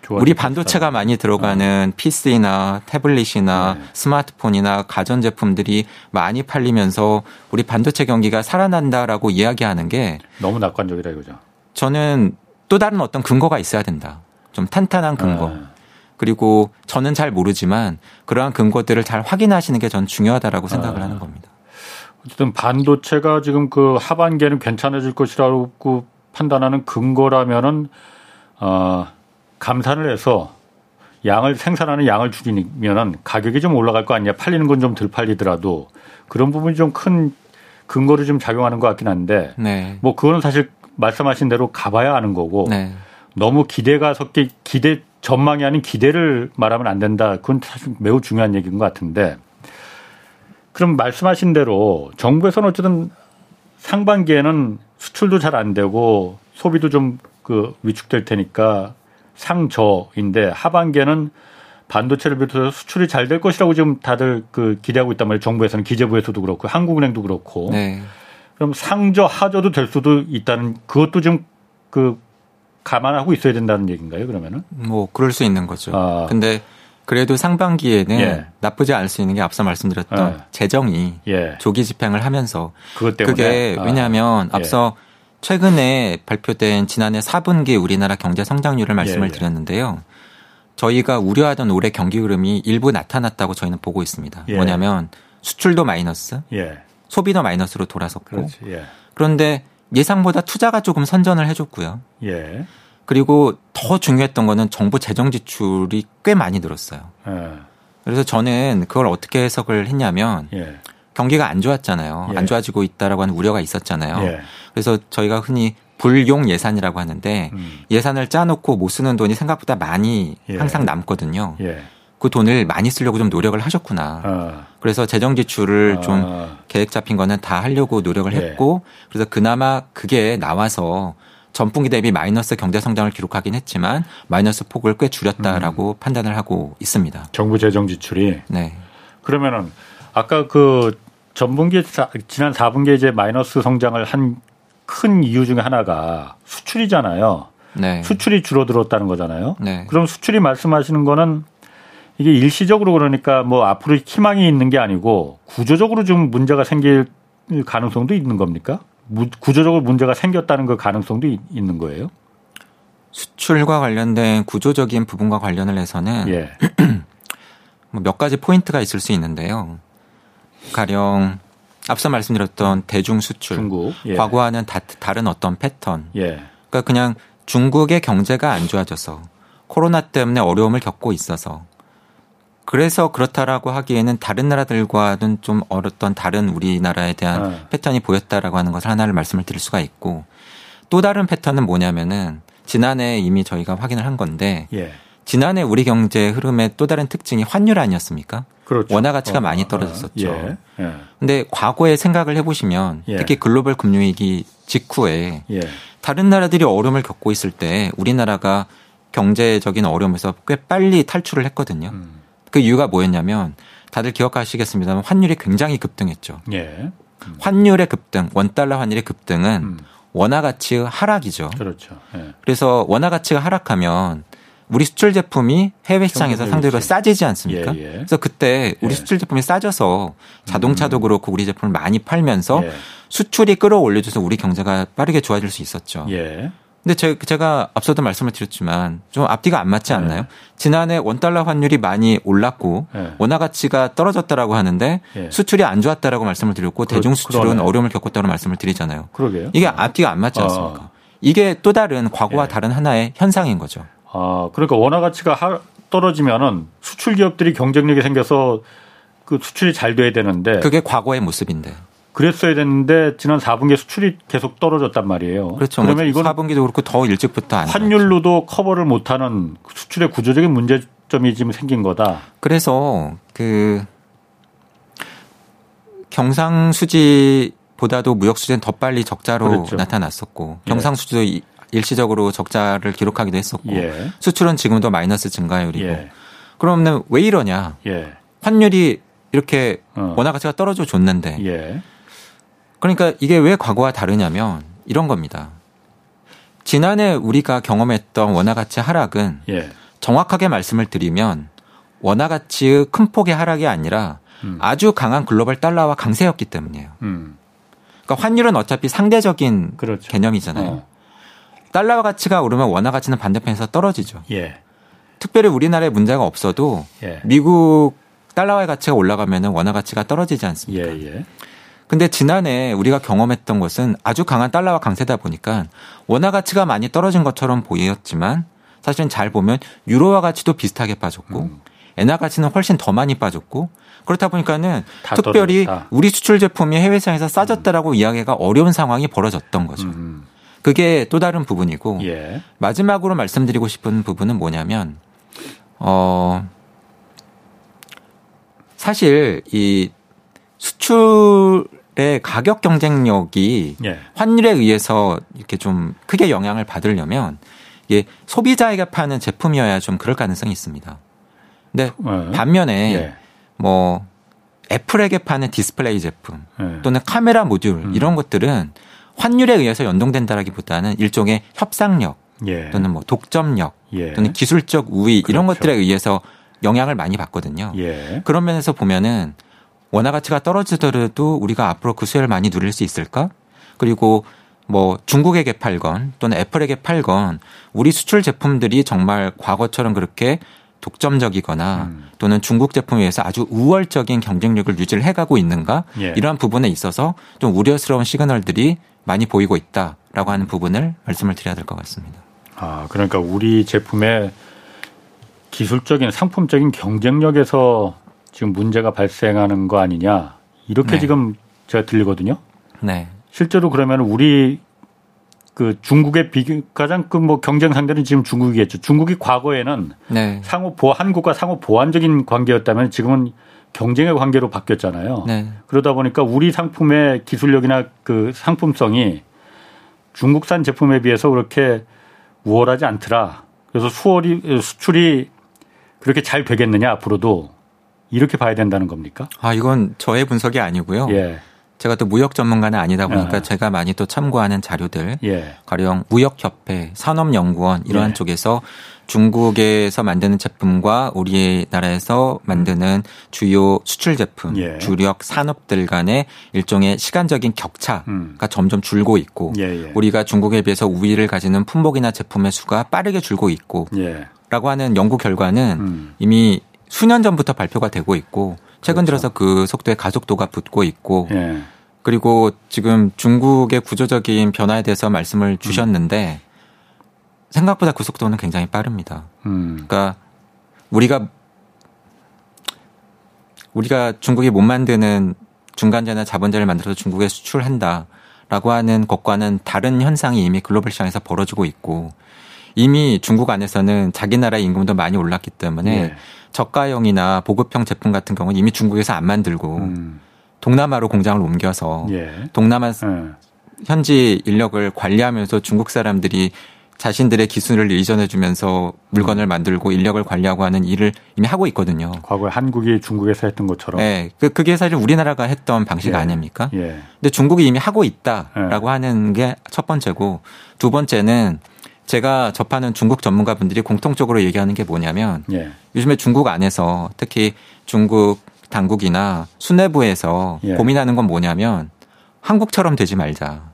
우리 반도체가 많이 들어가는 어. PC나 태블릿이나 네. 스마트폰이나 가전제품들이 많이 팔리면서 우리 반도체 경기가 살아난다라고 이야기하는 게 너무 낙관적이다 이거죠. 저는 또 다른 어떤 근거가 있어야 된다. 좀 탄탄한 근거. 네. 그리고 저는 잘 모르지만 그러한 근거들을 잘 확인하시는 게 전 중요하다라고 생각을 네. 하는 겁니다. 어쨌든 반도체가 지금 그 하반기에는 괜찮아질 것이라고 판단하는 근거라면은 어 감산을 해서 양을 생산하는 양을 줄이면은 가격이 좀 올라갈 거 아니냐 팔리는 건 좀 덜 팔리더라도 그런 부분이 좀 큰 근거로 좀 작용하는 것 같긴 한데 네. 뭐 그거는 사실 말씀하신 대로 가봐야 아는 거고 네. 너무 기대가 섞여 기대 전망이 아닌 기대를 말하면 안 된다 그건 사실 매우 중요한 얘기인 것 같은데 그럼 말씀하신 대로 정부에서는 어쨌든 상반기에는 수출도 잘 안 되고 소비도 좀 그 위축될 테니까 상저인데 하반기에는 반도체를 비롯해서 수출이 잘 될 것이라고 지금 다들 그 기대하고 있단 말이에요. 정부에서는 기재부에서도 그렇고 한국은행도 그렇고. 네. 그럼 상저 하저도 될 수도 있다는 그것도 좀그 감안하고 있어야 된다는 얘기인가요? 그러면은? 뭐 그럴 수 있는 거죠. 아. 근데 그래도 상반기에는 예. 나쁘지 않을 수 있는 게 앞서 말씀드렸던 예. 재정이 예. 조기 집행을 하면서 그것 때문에 그게 아. 왜냐하면 예. 앞서 최근에 발표된 지난해 4분기 우리나라 경제 성장률을 말씀을 예, 예. 드렸는데요. 저희가 우려하던 올해 경기 흐름이 일부 나타났다고 저희는 보고 있습니다. 뭐냐면 수출도 마이너스, 소비도 마이너스로 돌아섰고 그런데 예상보다 투자가 조금 선전을 해줬고요. 그리고 더 중요했던 거는 정부 재정 지출이 꽤 많이 늘었어요. 예. 그래서 저는 그걸 어떻게 해석을 했냐면 예. 경기가 안 좋았잖아요. 예. 안 좋아지고 있다라고 하는 우려가 있었잖아요. 예. 그래서 저희가 흔히 불용 예산이라고 하는데 음. 예산을 짜놓고 못 쓰는 돈이 생각보다 많이 예. 항상 남거든요. 예. 그 돈을 많이 쓰려고 좀 노력을 하셨구나. 아. 그래서 재정 지출을 아. 좀 계획 잡힌 거는 다 하려고 노력을 예. 했고 그래서 그나마 그게 나와서 전분기 대비 마이너스 경제 성장을 기록하긴 했지만 마이너스 폭을 꽤 줄였다라고 음. 판단을 하고 있습니다. 정부 재정 지출이. 네. 그러면은 아까 그 전분기 지난 4분기에 이제 마이너스 성장을 한 큰 이유 중에 하나가 수출이잖아요. 네. 수출이 줄어들었다는 거잖아요. 네. 그럼 수출이 말씀하시는 거는 이게 일시적으로 그러니까 뭐 앞으로 희망이 있는 게 아니고 구조적으로 좀 문제가 생길 가능성도 있는 겁니까? 구조적으로 문제가 생겼다는 그 가능성도 있는 거예요? 수출과 관련된 구조적인 부분과 관련을 해서는 예. 뭐몇 가지 포인트가 있을 수 있는데요. 가령 앞서 말씀드렸던 대중 수출, 중국, 예. 과거와는 다, 른 어떤 패턴. 예. 그러니까 그냥 중국의 경제가 안 좋아져서 코로나 때문에 어려움을 겪고 있어서 그래서 그렇다라고 하기에는 다른 나라들과는 좀 어렸던 다른 우리나라에 대한 네. 패턴이 보였다라고 하는 것을 하나를 말씀을 드릴 수가 있고 또 다른 패턴은 뭐냐면은 지난해 이미 저희가 확인을 한 건데 예. 지난해 우리 경제 흐름의 또 다른 특징이 환율 아니었습니까? 그렇죠. 원화 가치가 어, 많이 떨어졌었죠. 예. 예. 근데 과거에 생각을 해보시면 예. 특히 글로벌 금융위기 직후에 예. 다른 나라들이 어려움을 겪고 있을 때 우리나라가 경제적인 어려움에서 꽤 빨리 탈출을 했거든요. 음. 그 이유가 뭐였냐면 다들 기억하시겠습니다만 환율이 굉장히 급등했죠. 예. 음. 환율의 급등, 원달러 환율의 급등은 음. 원화 가치의 하락이죠. 그렇죠. 예. 그래서 원화 가치가 하락하면 우리 수출 제품이 해외 시장에서 상대로 싸지지 않습니까? 예, 예. 그래서 그때 우리 예. 수출 제품이 싸져서 자동차도 음. 그렇고 우리 제품을 많이 팔면서 예. 수출이 끌어올려줘서 우리 경제가 빠르게 좋아질 수 있었죠. 예. 근데 제, 제가 앞서도 말씀을 드렸지만 좀 앞뒤가 안 맞지 않나요? 네. 지난해 원달러 환율이 많이 올랐고 네. 원화 가치가 떨어졌다라고 하는데 네. 수출이 안 좋았다라고 말씀을 드렸고 그, 대중 수출은 그러네. 어려움을 겪었다고 말씀을 드리잖아요. 그러게요. 이게 앞뒤가 안 맞지 아. 않습니까? 어. 이게 또 다른 과거와 예. 다른 하나의 현상인 거죠. 아, 그러니까 원화 가치가 하, 떨어지면은 수출 기업들이 경쟁력이 생겨서 그 수출이 잘 돼야 되는데 그게 과거의 모습인데. 그랬어야 됐는데 지난 4분기 수출이 계속 떨어졌단 말이에요. 그렇죠. 뭐 그러면 이건 4분기도 그렇고 더 일찍부터 안 환율로도 커버를 못하는 수출의 구조적인 문제점이 지금 생긴 거다. 그래서 그 경상 수지보다도 무역 수지는 더 빨리 적자로 그렇죠. 나타났었고 예. 경상 수지도 일시적으로 적자를 기록하기도 했었고 예. 수출은 지금도 마이너스 증가율이고 예. 그러면 왜 이러냐? 예. 환율이 이렇게 어. 원화 가치가 떨어져 줬는데 예. 그러니까 이게 왜 과거와 다르냐면 이런 겁니다. 지난해 우리가 경험했던 원화 가치 하락은 예. 정확하게 말씀을 드리면 원화 가치의 큰 폭의 하락이 아니라 음. 아주 강한 글로벌 달러와 강세였기 때문이에요. 음. 그러니까 환율은 어차피 상대적인 그렇죠. 개념이잖아요. 어. 달러 가치가 오르면 원화 가치는 반대편에서 떨어지죠. 예. 특별히 우리나라에 문제가 없어도 예. 미국 달러의 가치가 올라가면 원화 가치가 떨어지지 않습니까? 예, 예. 근데 지난해 우리가 경험했던 것은 아주 강한 달러와 강세다 보니까 원화 가치가 많이 떨어진 것처럼 보였지만 사실은 잘 보면 유로화 가치도 비슷하게 빠졌고 음. 엔화 가치는 훨씬 더 많이 빠졌고 그렇다 보니까는 특별히 떨어졌다. 우리 수출 제품이 해외 시장에서 싸졌다라고 음. 이야기가 어려운 상황이 벌어졌던 거죠. 음. 그게 또 다른 부분이고 예. 마지막으로 말씀드리고 싶은 부분은 뭐냐면 어 사실 이 수출 의 가격 경쟁력이 예. 환율에 의해서 이렇게 좀 크게 영향을 받으려면 이게 소비자에게 파는 제품이어야 좀 그럴 가능성이 있습니다. 근데 예. 반면에 예. 뭐 애플에게 파는 디스플레이 제품 예. 또는 카메라 모듈 음. 이런 것들은 환율에 의해서 연동된다라기보다는 일종의 협상력 예. 또는 뭐 독점력 예. 또는 기술적 우위 그렇죠. 이런 것들에 의해서 영향을 많이 받거든요. 그런 면에서 보면은 원화 가치가 떨어지더라도 우리가 앞으로 그 수혜를 많이 누릴 수 있을까? 그리고 뭐 중국에게 팔건 또는 애플에게 팔건 우리 수출 제품들이 정말 과거처럼 그렇게 독점적이거나 음. 또는 중국 제품에 의해서 아주 우월적인 경쟁력을 유지를 해가고 있는가 예. 이러한 부분에 있어서 좀 우려스러운 시그널들이 많이 보이고 있다라고 하는 부분을 말씀을 드려야 될 것 같습니다. 아 그러니까 우리 제품의 기술적인 상품적인 경쟁력에서 지금 문제가 발생하는 거 아니냐 이렇게 네. 지금 제가 들리거든요. 네. 실제로 그러면 우리 그 중국의 비교 가장 그 뭐 경쟁 상대는 지금 중국이겠죠. 중국이 과거에는 네. 상호 보 한국과 상호 보완적인 관계였다면 지금은 경쟁의 관계로 바뀌었잖아요. 네. 그러다 보니까 우리 상품의 기술력이나 그 상품성이 중국산 제품에 비해서 그렇게 우월하지 않더라. 그래서 수월이 수출이 그렇게 잘 되겠느냐 앞으로도 이렇게 봐야 된다는 겁니까? 아 이건 저의 분석이 아니고요. 예. 제가 또 무역 전문가는 아니다 보니까 예. 제가 많이 또 참고하는 자료들, 예. 가령 무역협회, 산업연구원 이러한 예. 쪽에서 중국에서 만드는 제품과 우리나라에서 만드는 주요 수출 제품, 예. 주력 산업들 간의 일종의 시간적인 격차가 음. 점점 줄고 있고 예예. 예. 우리가 중국에 비해서 우위를 가지는 품목이나 제품의 수가 빠르게 줄고 있고 예. 라고 하는 연구 결과는 음. 이미 수년 전부터 발표가 되고 있고 최근 그렇죠. 들어서 그 속도의 가속도가 붙고 있고 예. 그리고 지금 중국의 구조적인 변화에 대해서 말씀을 주셨는데 음. 생각보다 그 속도는 굉장히 빠릅니다. 음. 그러니까 우리가 우리가 중국이 못 만드는 중간재나 자본재를 만들어서 중국에 수출한다라고 하는 것과는 다른 현상이 이미 글로벌 시장에서 벌어지고 있고 이미 중국 안에서는 자기 나라 임금도 많이 올랐기 때문에 네. 저가형이나 보급형 제품 같은 경우는 이미 중국에서 안 만들고 음. 동남아로 공장을 옮겨서 예. 동남아 예. 현지 인력을 관리하면서 중국 사람들이 자신들의 기술을 이전해 주면서 물건을 만들고 인력을 관리하고 하는 일을 이미 하고 있거든요. 과거에 한국이 중국에서 했던 것처럼. 네. 그, 그게 사실 우리나라가 했던 방식 예. 아닙니까? 예. 근데 중국이 이미 하고 있다라고 예. 하는 게 첫 번째고 두 번째는 제가 접하는 중국 전문가 분들이 공통적으로 얘기하는 게 뭐냐면 예. 요즘에 중국 안에서 특히 중국 당국이나 수뇌부에서 예. 고민하는 건 뭐냐면 한국처럼 되지 말자.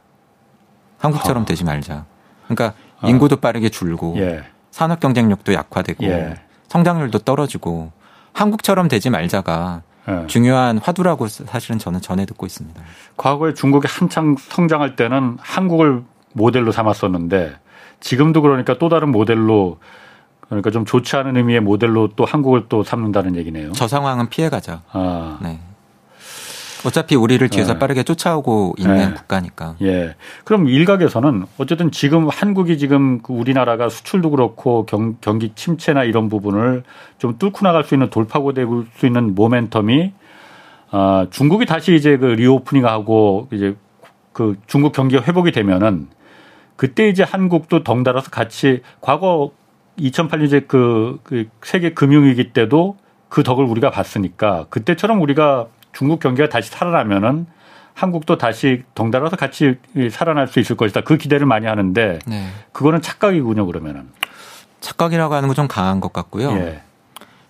한국처럼 아. 되지 말자. 그러니까 어. 인구도 빠르게 줄고 예. 산업 경쟁력도 약화되고 예. 성장률도 떨어지고 한국처럼 되지 말자가 예. 중요한 화두라고 사실은 저는 전해 듣고 있습니다. 과거에 중국이 한창 성장할 때는 한국을 모델로 삼았었는데 지금도 그러니까 또 다른 모델로 그러니까 좀 좋지 않은 의미의 모델로 또 한국을 또 삼는다는 얘기네요. 저 상황은 피해가자. 아. 네. 어차피 우리를 뒤에서 네. 빠르게 쫓아오고 있는 네. 국가니까. 예. 그럼 일각에서는 어쨌든 지금 한국이 지금 그 우리나라가 수출도 그렇고 경, 경기 침체나 이런 부분을 좀 뚫고 나갈 수 있는 돌파구 될 수 있는 모멘텀이 아, 중국이 다시 이제 그 reopening 하고 이제 그 중국 경기가 회복이 되면은 그때 이제 한국도 덩달아서 같이 과거 2008년 이제 그, 그 세계 금융위기 때도 그 덕을 우리가 봤으니까 그때처럼 우리가 중국 경기가 다시 살아나면은 한국도 다시 덩달아서 같이 살아날 수 있을 것이다. 그 기대를 많이 하는데 네. 그거는 착각이군요. 그러면은 착각이라고 하는 건 좀 강한 것 같고요. 예.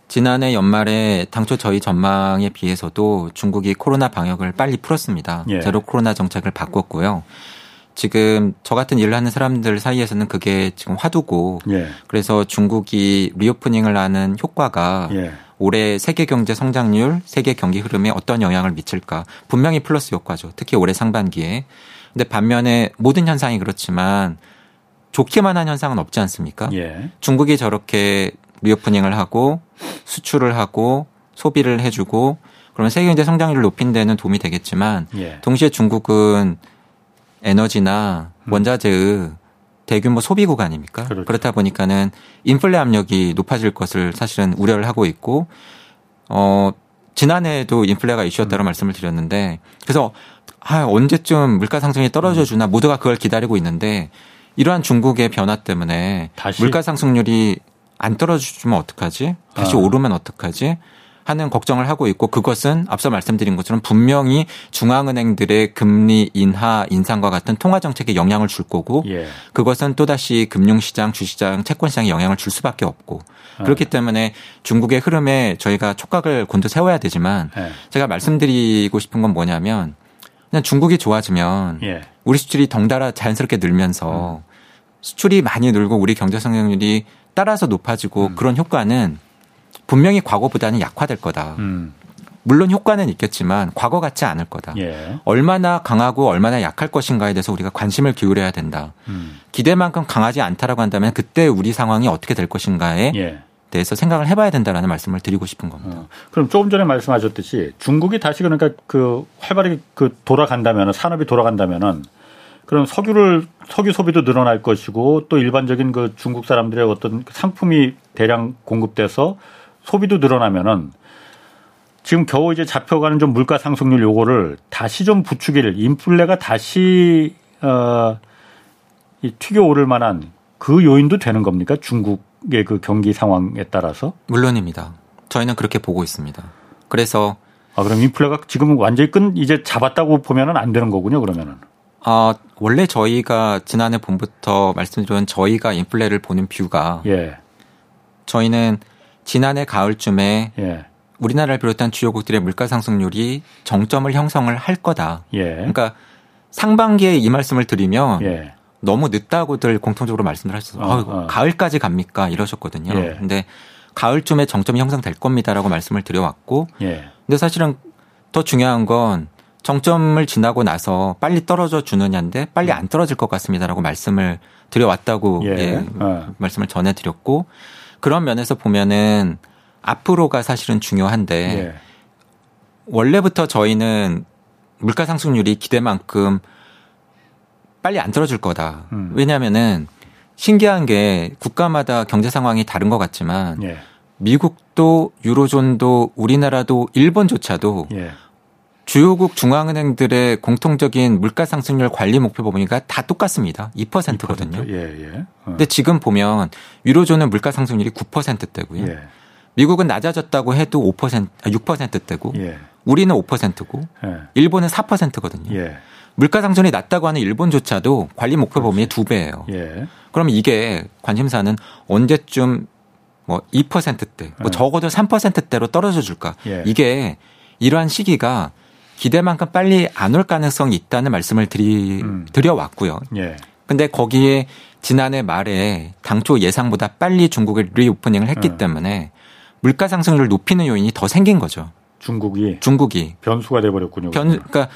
지난해 연말에 당초 저희 전망에 비해서도 중국이 코로나 방역을 빨리 풀었습니다. 예. 제로 코로나 정책을 바꿨고요. 지금 저 같은 일을 하는 사람들 사이에서는 그게 지금 화두고 예. 그래서 중국이 reopening을 하는 효과가 예. 올해 세계 경제 성장률, 세계 경기 흐름에 어떤 영향을 미칠까? 분명히 플러스 효과죠. 특히 올해 상반기에. 근데 반면에 모든 현상이 그렇지만 좋기만 한 현상은 없지 않습니까? 예. 중국이 저렇게 리오프닝을 하고 수출을 하고 소비를 해주고 그러면 세계 경제 성장률을 높인 데는 도움이 되겠지만 예. 동시에 중국은 에너지나 음. 원자재의 대규모 소비 구간입니까? 그렇죠. 그렇다 보니까는 인플레 압력이 높아질 것을 사실은 우려를 하고 있고 어 지난해에도 인플레가 이슈였다고 음. 말씀을 드렸는데 그래서 아 언제쯤 물가 상승이 떨어져 주나 음. 모두가 그걸 기다리고 있는데 이러한 중국의 변화 때문에 다시? 물가 상승률이 안 떨어지면 어떡하지? 다시 아. 오르면 어떡하지? 하는 걱정을 하고 있고 그것은 앞서 말씀드린 것처럼 분명히 중앙은행들의 금리 인하 인상과 같은 통화 정책에 영향을 줄 거고 예. 그것은 또다시 금융시장, 주시장, 채권시장에 영향을 줄 수밖에 없고 아. 그렇기 때문에 중국의 흐름에 저희가 촉각을 곤두 세워야 되지만 예. 제가 말씀드리고 싶은 건 뭐냐면 그냥 중국이 좋아지면 예. 우리 수출이 덩달아 자연스럽게 늘면서 음. 수출이 많이 늘고 우리 경제 성장률이 따라서 높아지고 음. 그런 효과는 분명히 과거보다는 약화될 거다. 음. 물론 효과는 있겠지만 과거 같지 않을 거다. 예. 얼마나 강하고 얼마나 약할 것인가에 대해서 우리가 관심을 기울여야 된다. 음. 기대만큼 강하지 않다라고 한다면 그때 우리 상황이 어떻게 될 것인가에 예. 대해서 생각을 해봐야 된다라는 말씀을 드리고 싶은 겁니다. 어. 그럼 조금 전에 말씀하셨듯이 중국이 다시 그러니까 그 활발하게 그 돌아간다면 산업이 돌아간다면은 그런 석유를 석유 소비도 늘어날 것이고 또 일반적인 그 중국 사람들의 어떤 상품이 대량 공급돼서 소비도 늘어나면은 지금 겨우 이제 잡혀가는 좀 물가 상승률 요거를 다시 좀 부추기를 인플레가 다시 어, 이 튀겨 오를 만한 그 요인도 되는 겁니까? 중국의 그 경기 상황에 따라서? 물론입니다. 저희는 그렇게 보고 있습니다. 그래서 아 그럼 인플레가 지금 완전히 끈 이제 잡았다고 보면은 안 되는 거군요. 그러면은. 아 원래 저희가 지난해 봄부터 말씀드린 저희가 인플레를 보는 뷰가 예. 저희는 지난해 가을쯤에 예. 우리나라를 비롯한 주요국들의 물가 상승률이 정점을 형성을 할 거다. 예. 그러니까 상반기에 이 말씀을 드리면 예. 너무 늦다고들 공통적으로 말씀을 하셔서 어, 어. 가을까지 갑니까 이러셨거든요. 예. 근데 가을쯤에 정점이 형성될 겁니다라고 말씀을 드려왔고, 예. 근데 사실은 더 중요한 건 정점을 지나고 나서 빨리 떨어져 주느냐인데 빨리 안 떨어질 것 같습니다라고 말씀을 드려왔다고 예. 예 어. 말씀을 전해드렸고 그런 면에서 보면은 앞으로가 사실은 중요한데 예. 원래부터 저희는 물가 상승률이 기대만큼 빨리 안 떨어질 거다. 음. 왜냐하면은 신기한 게 국가마다 경제 상황이 다른 것 같지만 예. 미국도 유로존도 우리나라도 일본조차도 예. 주요국 중앙은행들의 공통적인 물가 상승률 관리 목표 보니까 다 똑같습니다. 2%거든요. 2%? 예, 예. 어. 근데 지금 보면 유로존은 물가 상승률이 9%대고요. 예. 미국은 낮아졌다고 해도 5% 6%대고 예. 우리는 5%고 예. 일본은 4%거든요. 예. 물가 상승이 낮다고 하는 일본조차도 관리 목표 범위의 두 배예요. 예. 그럼 이게 관심사는 언제쯤 뭐 2%대, 뭐 예. 적어도 3%대로 떨어져 줄까? 예. 이게 이러한 시기가 기대만큼 빨리 안 올 가능성이 있다는 말씀을 드리 음. 드려왔고요. 예. 근데 거기에 지난해 말에 당초 예상보다 빨리 중국을 리오프닝을 했기 예. 때문에 물가 상승률을 높이는 요인이 더 생긴 거죠. 중국이 중국이 변수가 돼 버렸군요. 변 그러니까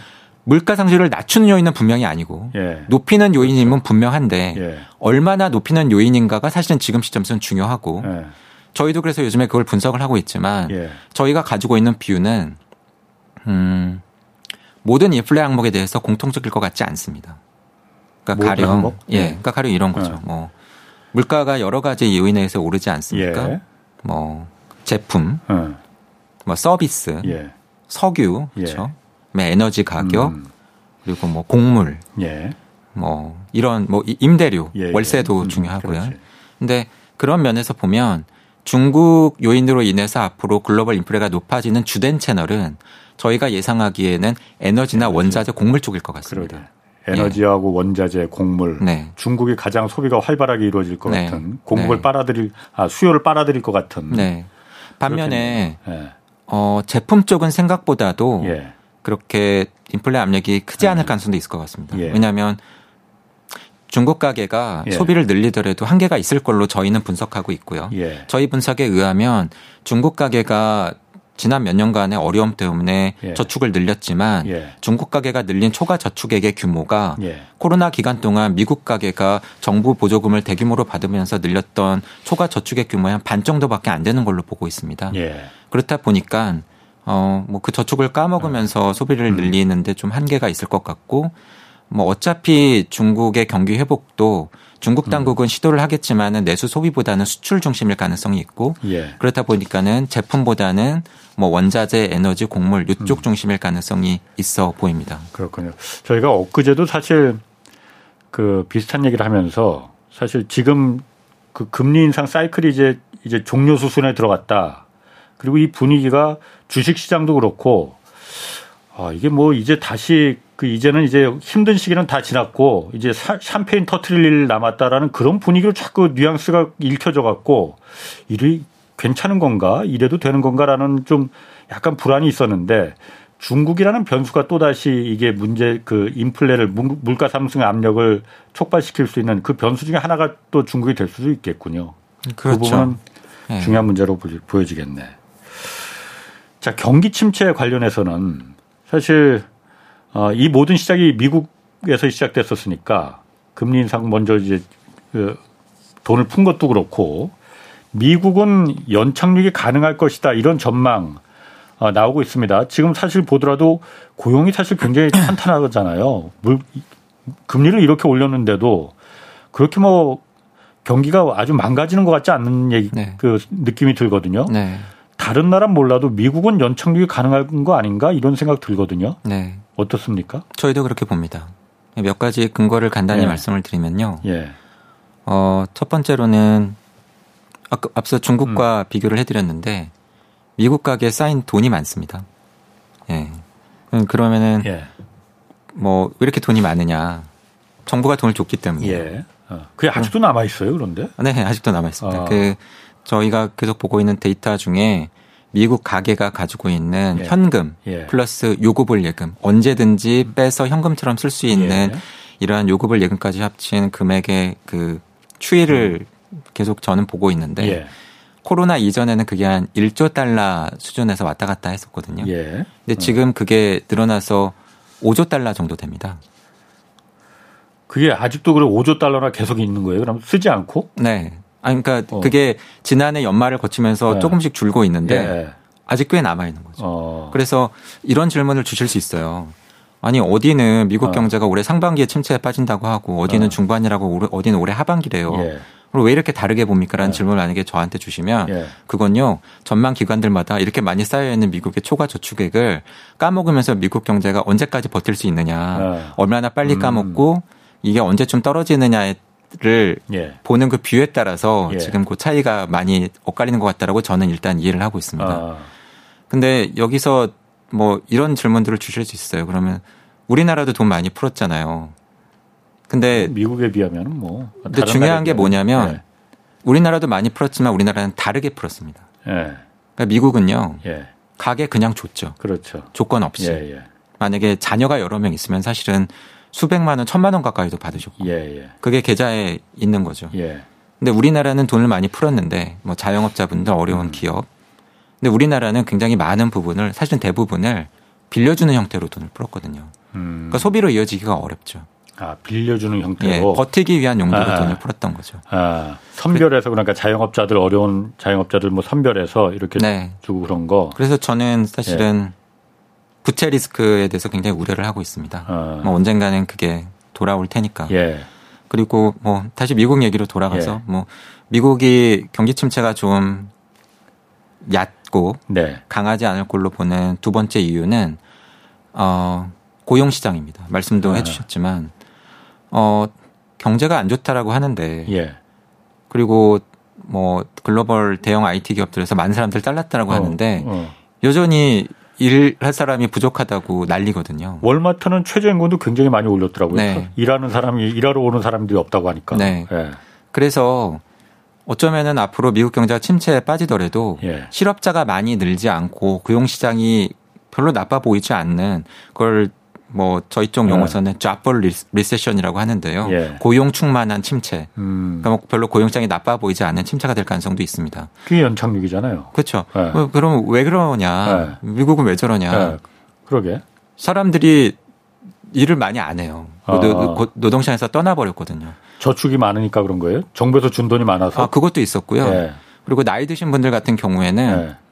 물가 상승률을 낮추는 요인은 분명히 아니고 예. 높이는 요인임은 그렇죠. 분명한데 예. 얼마나 높이는 요인인가가 사실은 지금 시점에서는 중요하고 예. 저희도 그래서 요즘에 그걸 분석을 하고 있지만 예. 저희가 가지고 있는 비유는 음 모든 인플레 항목에 대해서 공통적일 것 같지 않습니다. 그러니까 가령 항목? 예, 예, 그러니까 가령 이런 거죠. 예. 뭐 물가가 여러 가지 요인에 의해서 오르지 않습니까? 뭐 제품, 뭐 서비스, 석유, 그렇죠. 에너지 가격 음. 그리고 뭐 곡물 예. 뭐 이런 뭐 임대료 예, 예. 월세도 음, 중요하고요. 그렇지. 근데 그런 면에서 보면 중국 요인으로 인해서 앞으로 글로벌 인플레가 높아지는 주된 채널은 저희가 예상하기에는 에너지나 에너지. 원자재 곡물 쪽일 것 같습니다. 그러게. 에너지하고 예. 원자재, 곡물. 네. 중국이 가장 소비가 활발하게 이루어질 것 네. 같은 공급을 네. 빨아들일 아 수요를 빨아들일 것 같은. 네. 반면에 예. 어 제품 쪽은 생각보다도 예. 그렇게 인플레 압력이 크지 않을 음. 가능성도 있을 것 같습니다. 예. 왜냐하면 중국 가게가 예. 소비를 늘리더라도 한계가 있을 걸로 저희는 분석하고 있고요. 예. 저희 분석에 의하면 중국 가게가 지난 몇 년간의 어려움 때문에 예. 저축을 늘렸지만 예. 중국 가게가 늘린 초과 저축액의 규모가 예. 코로나 기간 동안 미국 가게가 정부 보조금을 대규모로 받으면서 늘렸던 초과 저축액 규모의 한 반 정도밖에 안 되는 걸로 보고 있습니다. 예. 그렇다 보니까 어, 뭐 그 저축을 까먹으면서 음. 소비를 음. 늘리는데 좀 한계가 있을 것 같고 뭐 어차피 중국의 경기 회복도 중국 음. 당국은 음. 시도를 하겠지만은 내수 소비보다는 수출 중심일 가능성이 있고 예. 그렇다 보니까는 제품보다는 뭐 원자재, 에너지, 곡물 이쪽 음. 중심일 가능성이 있어 보입니다. 그렇군요. 저희가 엊그제도 사실 그 비슷한 얘기를 하면서 사실 지금 그 금리 인상 사이클이 이제 이제 종료 수순에 들어갔다. 그리고 이 분위기가 주식 시장도 그렇고 아, 이게 뭐 이제 다시 그 이제는 이제 힘든 시기는 다 지났고 이제 샴페인 터트릴 일 남았다라는 그런 분위기로 자꾸 뉘앙스가 읽혀져 갖고 일이 괜찮은 건가 이래도 되는 건가라는 좀 약간 불안이 있었는데 중국이라는 변수가 또다시 이게 문제 그 인플레를 물가 상승의 압력을 촉발시킬 수 있는 그 변수 중에 하나가 또 중국이 될 수도 있겠군요. 그 그렇죠. 그 부분은 네. 중요한 문제로 보여지겠네. 자, 경기 침체 관련해서는 사실 어, 이 모든 시작이 미국에서 시작됐었으니까 금리 인상 먼저 이제 그 돈을 푼 것도 그렇고 미국은 연착륙이 가능할 것이다 이런 전망 어, 나오고 있습니다. 지금 사실 보더라도 고용이 사실 굉장히 탄탄하잖아요. 물, 금리를 이렇게 올렸는데도 그렇게 뭐 경기가 아주 망가지는 것 같지 않는 얘기 네. 그 느낌이 들거든요. 네. 다른 나라는 몰라도 미국은 연착륙이 가능한 거 아닌가 이런 생각 들거든요. 네. 어떻습니까? 저희도 그렇게 봅니다. 몇 가지 근거를 간단히 예. 말씀을 드리면요. 예. 어, 첫 번째로는 아까 앞서 중국과 음. 비교를 해드렸는데 미국 가게에 쌓인 돈이 많습니다. 예. 음, 그러면은 예. 뭐왜 이렇게 돈이 많으냐? 정부가 돈을 줬기 때문에. 예. 어. 그게 아직도 남아 있어요, 그런데? 네, 아직도 남아 있습니다. 어. 그 저희가 계속 보고 있는 데이터 중에 미국 가게가 가지고 있는 예. 현금 예. 플러스 요구불 예금 언제든지 빼서 현금처럼 쓸 수 있는 예. 이러한 요구불 예금까지 합친 금액의 그 추이를 음. 계속 저는 보고 있는데 예. 코로나 이전에는 그게 한 1조 달러 수준에서 왔다 갔다 했었거든요. 예. 근데 지금 그게 늘어나서 5조 달러 정도 됩니다. 그게 아직도 그래 5조 달러나 계속 있는 거예요? 그럼 쓰지 않고? 네. 아 그러니까 어. 그게 지난해 연말을 거치면서 네. 조금씩 줄고 있는데 네. 아직 꽤 남아 있는 거죠. 어. 그래서 이런 질문을 주실 수 있어요. 아니 어디는 미국 어. 경제가 올해 상반기에 침체에 빠진다고 하고 어디는 어. 중반이라고 어디는 올해 하반기래요. 예. 그럼 왜 이렇게 다르게 봅니까라는 예. 질문을 만약에 저한테 주시면 예. 그건요 전망 기관들마다 이렇게 많이 쌓여 있는 미국의 초과 저축액을 까먹으면서 미국 경제가 언제까지 버틸 수 있느냐, 예. 얼마나 빨리 음. 까먹고 이게 언제쯤 떨어지느냐에 를 예. 보는 그 뷰에 따라서 예. 지금 그 차이가 많이 엇갈리는 것 같다라고 저는 일단 이해를 하고 있습니다. 아. 근데 여기서 뭐 이런 질문들을 주실 수 있어요. 그러면 우리나라도 돈 많이 풀었잖아요. 근데 미국에 비하면 뭐 근데 중요한 게 뭐냐면 예. 우리나라도 많이 풀었지만 우리나라는 다르게 풀었습니다. 예. 그러니까 미국은요. 예. 가게 그냥 줬죠. 그렇죠. 조건 없이. 예, 예. 만약에 자녀가 여러 명 있으면 사실은 수백만 원, 천만 원 가까이도 받으셨고. 예, 예. 그게 계좌에 있는 거죠. 예. 근데 우리나라는 돈을 많이 풀었는데 뭐 자영업자분들 어려운 음. 기업. 근데 우리나라는 굉장히 많은 부분을 사실은 대부분을 빌려주는 형태로 돈을 풀었거든요. 음. 그러니까 소비로 이어지기가 어렵죠. 아, 빌려주는 형태로. 예, 버티기 위한 용도로 아, 돈을 풀었던 거죠. 아, 선별해서 그러니까 자영업자들 어려운 자영업자들 뭐 선별해서 이렇게 네. 주고 그런 거. 그래서 저는 사실은 예. 부채 리스크에 대해서 굉장히 우려를 하고 있습니다. 어. 뭐 언젠가는 그게 돌아올 테니까. 예. 그리고 뭐 다시 미국 얘기로 돌아가서 예. 뭐 미국이 경기 침체가 좀 얕고 네. 강하지 않을 걸로 보는 두 번째 이유는 어 고용 시장입니다. 말씀도 아. 해주셨지만 어 경제가 안 좋다라고 하는데 예. 그리고 뭐 글로벌 대형 IT 기업들에서 많은 사람들 잘랐다라고 어. 하는데 어. 여전히 일할 사람이 부족하다고 난리거든요. 월마트는 최저임금도 굉장히 많이 올렸더라고요. 네. 일하는 사람이 일하러 오는 사람들이 없다고 하니까. 네. 네. 그래서 어쩌면은 앞으로 미국 경제가 침체에 빠지더라도 예. 실업자가 많이 늘지 않고 고용 시장이 별로 나빠 보이지 않는 그걸 뭐 저희 쪽 용어서는 좌벌 리세션이라고 하는데요. 예. 고용 충만한 침체. 음. 그러니까 뭐 별로 고용장이 나빠 보이지 않는 침체가 될 가능성도 있습니다. 그게 연착륙이잖아요. 그렇죠. 예. 어, 그럼 왜 그러냐? 예. 미국은 왜 저러냐? 예. 그러게. 사람들이 일을 많이 안 해요. 아. 노동시장에서 떠나버렸거든요. 저축이 많으니까 그런 거예요? 정부에서 준 돈이 많아서? 아, 그것도 있었고요. 예. 그리고 나이 드신 분들 같은 경우에는 예.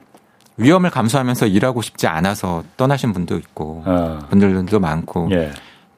위험을 감수하면서 일하고 싶지 않아서 떠나신 분도 있고 어. 분들도 많고 예.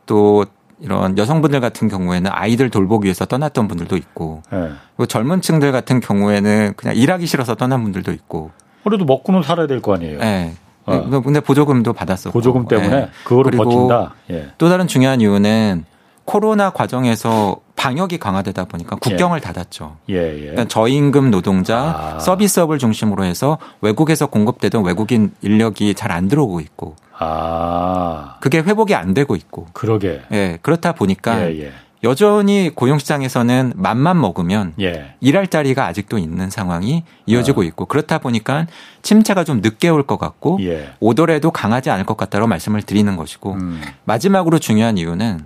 또 이런 여성분들 같은 경우에는 아이들 돌보기 위해서 떠났던 분들도 있고 예. 그리고 젊은 층들 같은 경우에는 그냥 일하기 싫어서 떠난 분들도 있고 그래도 먹고는 살아야 될 거 아니에요. 네. 어. 근데 보조금도 받았었고 보조금 때문에 네. 그거를 버틴다. 예. 또 다른 중요한 이유는 코로나 과정에서 방역이 강화되다 보니까 국경을 예. 닫았죠. 예, 예. 그러니까 저임금 노동자, 아. 서비스업을 중심으로 해서 외국에서 공급되던 외국인 인력이 잘 안 들어오고 있고. 아. 그게 회복이 안 되고 있고. 그러게. 예. 그렇다 보니까 예, 예. 여전히 고용시장에서는 맘만 먹으면 예. 일할 자리가 아직도 있는 상황이 이어지고 아. 있고 그렇다 보니까 침체가 좀 늦게 올 것 같고 오더라도 강하지 않을 것 같다고 말씀을 드리는 것이고 음. 마지막으로 중요한 이유는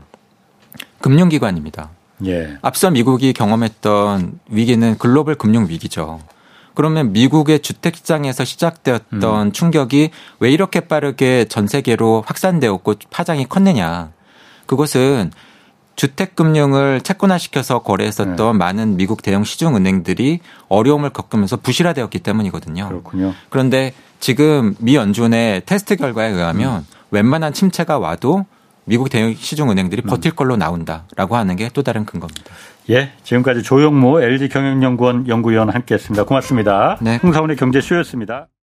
금융기관입니다. 예. 앞서 미국이 경험했던 위기는 글로벌 금융 위기죠. 그러면 미국의 주택 시장에서 시작되었던 음. 충격이 왜 이렇게 빠르게 전 세계로 확산되었고 파장이 컸느냐. 그것은 주택 금융을 채권화시켜서 거래했었던 네. 많은 미국 대형 시중 은행들이 어려움을 겪으면서 부실화되었기 때문이거든요. 그렇군요. 그런데 지금 미 연준의 테스트 결과에 의하면 음. 웬만한 침체가 와도 미국 대형 시중 은행들이 음. 버틸 걸로 나온다라고 하는 게 또 다른 근거입니다. 예, 지금까지 조영모 LG 경영연구원 연구위원 함께했습니다. 고맙습니다. 네. 홍사원의 경제쇼였습니다.